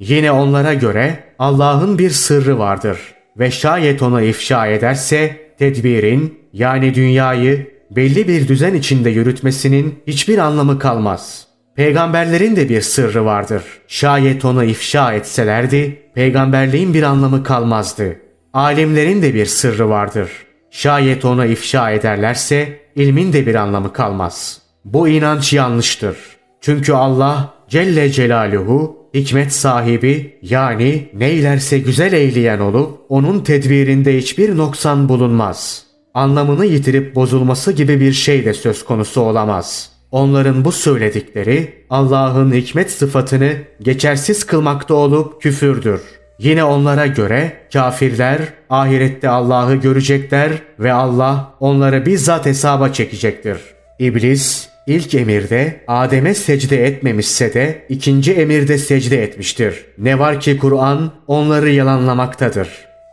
Yine onlara göre Allah'ın bir sırrı vardır ve şayet onu ifşa ederse tedbirin yani dünyayı belli bir düzen içinde yürütmesinin hiçbir anlamı kalmaz. Peygamberlerin de bir sırrı vardır. Şayet onu ifşa etselerdi peygamberliğin bir anlamı kalmazdı. Alimlerin de bir sırrı vardır. Şayet onu ifşa ederlerse ilmin de bir anlamı kalmaz. Bu inanç yanlıştır. Çünkü Allah Celle Celaluhu hikmet sahibi yani neylerse güzel eyleyen olup onun tedbirinde hiçbir noksan bulunmaz. Anlamını yitirip bozulması gibi bir şey de söz konusu olamaz. Onların bu söyledikleri Allah'ın hikmet sıfatını geçersiz kılmakta olup küfürdür. Yine onlara göre kafirler ahirette Allah'ı görecekler ve Allah onları bizzat hesaba çekecektir. İblis ilk emirde Adem'e secde etmemişse de ikinci emirde secde etmiştir. Ne var ki Kur'an onları yalanlamaktadır.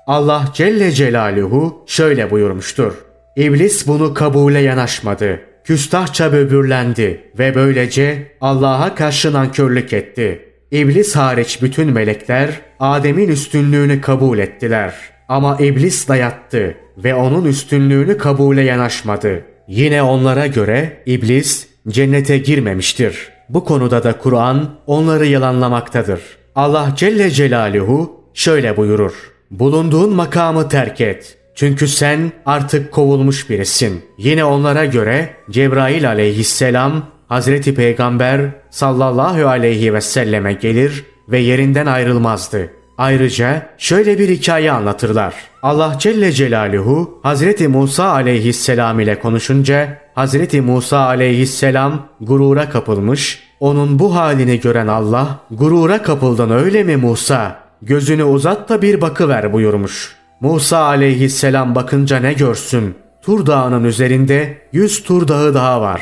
Allah Celle Celaluhu şöyle buyurmuştur. İblis bunu kabule yanaşmadı. Küstahça böbürlendi ve böylece Allah'a karşı nankörlük etti. İblis hariç bütün melekler Adem'in üstünlüğünü kabul ettiler. Ama iblis dayattı ve onun üstünlüğünü kabule yanaşmadı. Yine onlara göre iblis cennete girmemiştir. Bu konuda da Kur'an onları yalanlamaktadır. Allah Celle Celaluhu şöyle buyurur. Bulunduğun makamı terk et. Çünkü sen artık kovulmuş birisin. Yine onlara göre Cebrail aleyhisselam Hazreti Peygamber sallallahu aleyhi ve selleme gelir ve yerinden ayrılmazdı. Ayrıca şöyle bir hikaye anlatırlar. Allah Celle Celaluhu Hazreti Musa aleyhisselam ile konuşunca Hazreti Musa aleyhisselam gurura kapılmış. Onun bu halini gören Allah gurura kapıldın öyle mi Musa? Gözünü uzat da bir bakıver buyurmuş. Musa aleyhisselam bakınca ne görsün? Tur dağının üzerinde yüz tur dağı daha var.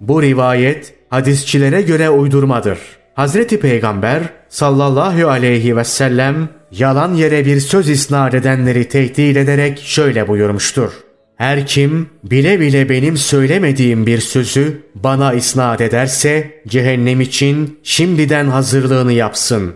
Bu rivayet hadisçilere göre uydurmadır. Hazreti Peygamber sallallahu aleyhi ve sellem yalan yere bir söz isnat edenleri tehdit ederek şöyle buyurmuştur. Her kim bile bile benim söylemediğim bir sözü bana isnat ederse cehennem için şimdiden hazırlığını yapsın.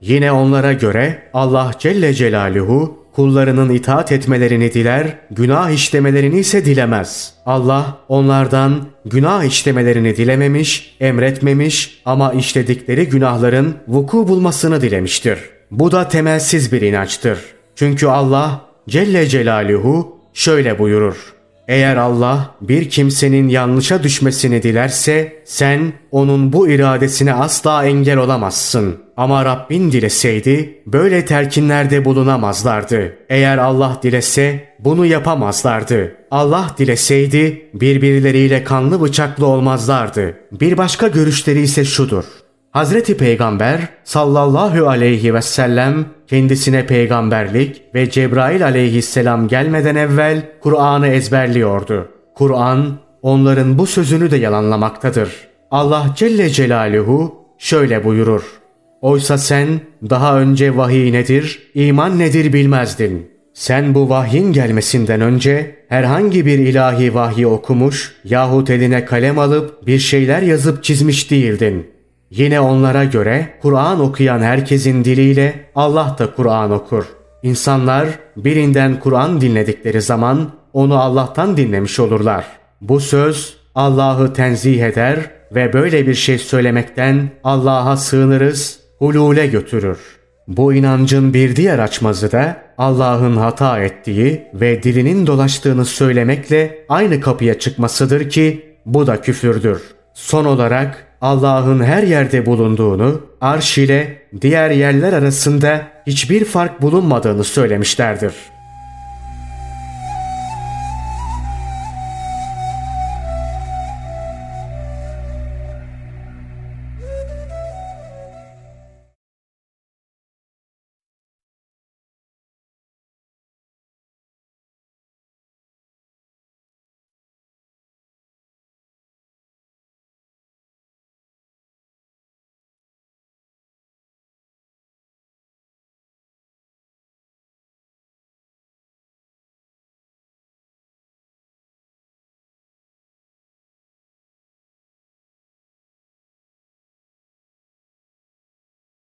Yine onlara göre Allah Celle Celaluhu kullarının itaat etmelerini diler, günah işlemelerini ise dilemez. Allah onlardan günah işlemelerini dilememiş, emretmemiş ama işledikleri günahların vuku bulmasını dilemiştir. Bu da temelsiz bir inançtır. Çünkü Allah Celle Celaluhu şöyle buyurur. Eğer Allah bir kimsenin yanlışa düşmesini dilerse sen onun bu iradesine asla engel olamazsın. Ama Rabbin dileseydi böyle telkinlerde bulunamazlardı. Eğer Allah dilese bunu yapamazlardı. Allah dileseydi birbirleriyle kanlı bıçaklı olmazlardı. Bir başka görüşleri ise şudur. Hazreti Peygamber sallallahu aleyhi ve sellem kendisine peygamberlik ve Cebrail aleyhisselam gelmeden evvel Kur'an'ı ezberliyordu. Kur'an onların bu sözünü de yalanlamaktadır. Allah Celle Celaluhu şöyle buyurur. Oysa sen daha önce vahiy nedir, iman nedir bilmezdin. Sen bu vahyin gelmesinden önce herhangi bir ilahi vahyi okumuş yahut eline kalem alıp bir şeyler yazıp çizmiş değildin. Yine onlara göre Kur'an okuyan herkesin diliyle Allah da Kur'an okur. İnsanlar birinden Kur'an dinledikleri zaman onu Allah'tan dinlemiş olurlar. Bu söz Allah'ı tenzih eder ve böyle bir şey söylemekten Allah'a sığınırız, hulule götürür. Bu inancın bir diğer açmazı da Allah'ın hata ettiği ve dilinin dolaştığını söylemekle aynı kapıya çıkmasıdır ki bu da küfürdür. Son olarak Allah'ın her yerde bulunduğunu, arş ile diğer yerler arasında hiçbir fark bulunmadığını söylemişlerdir.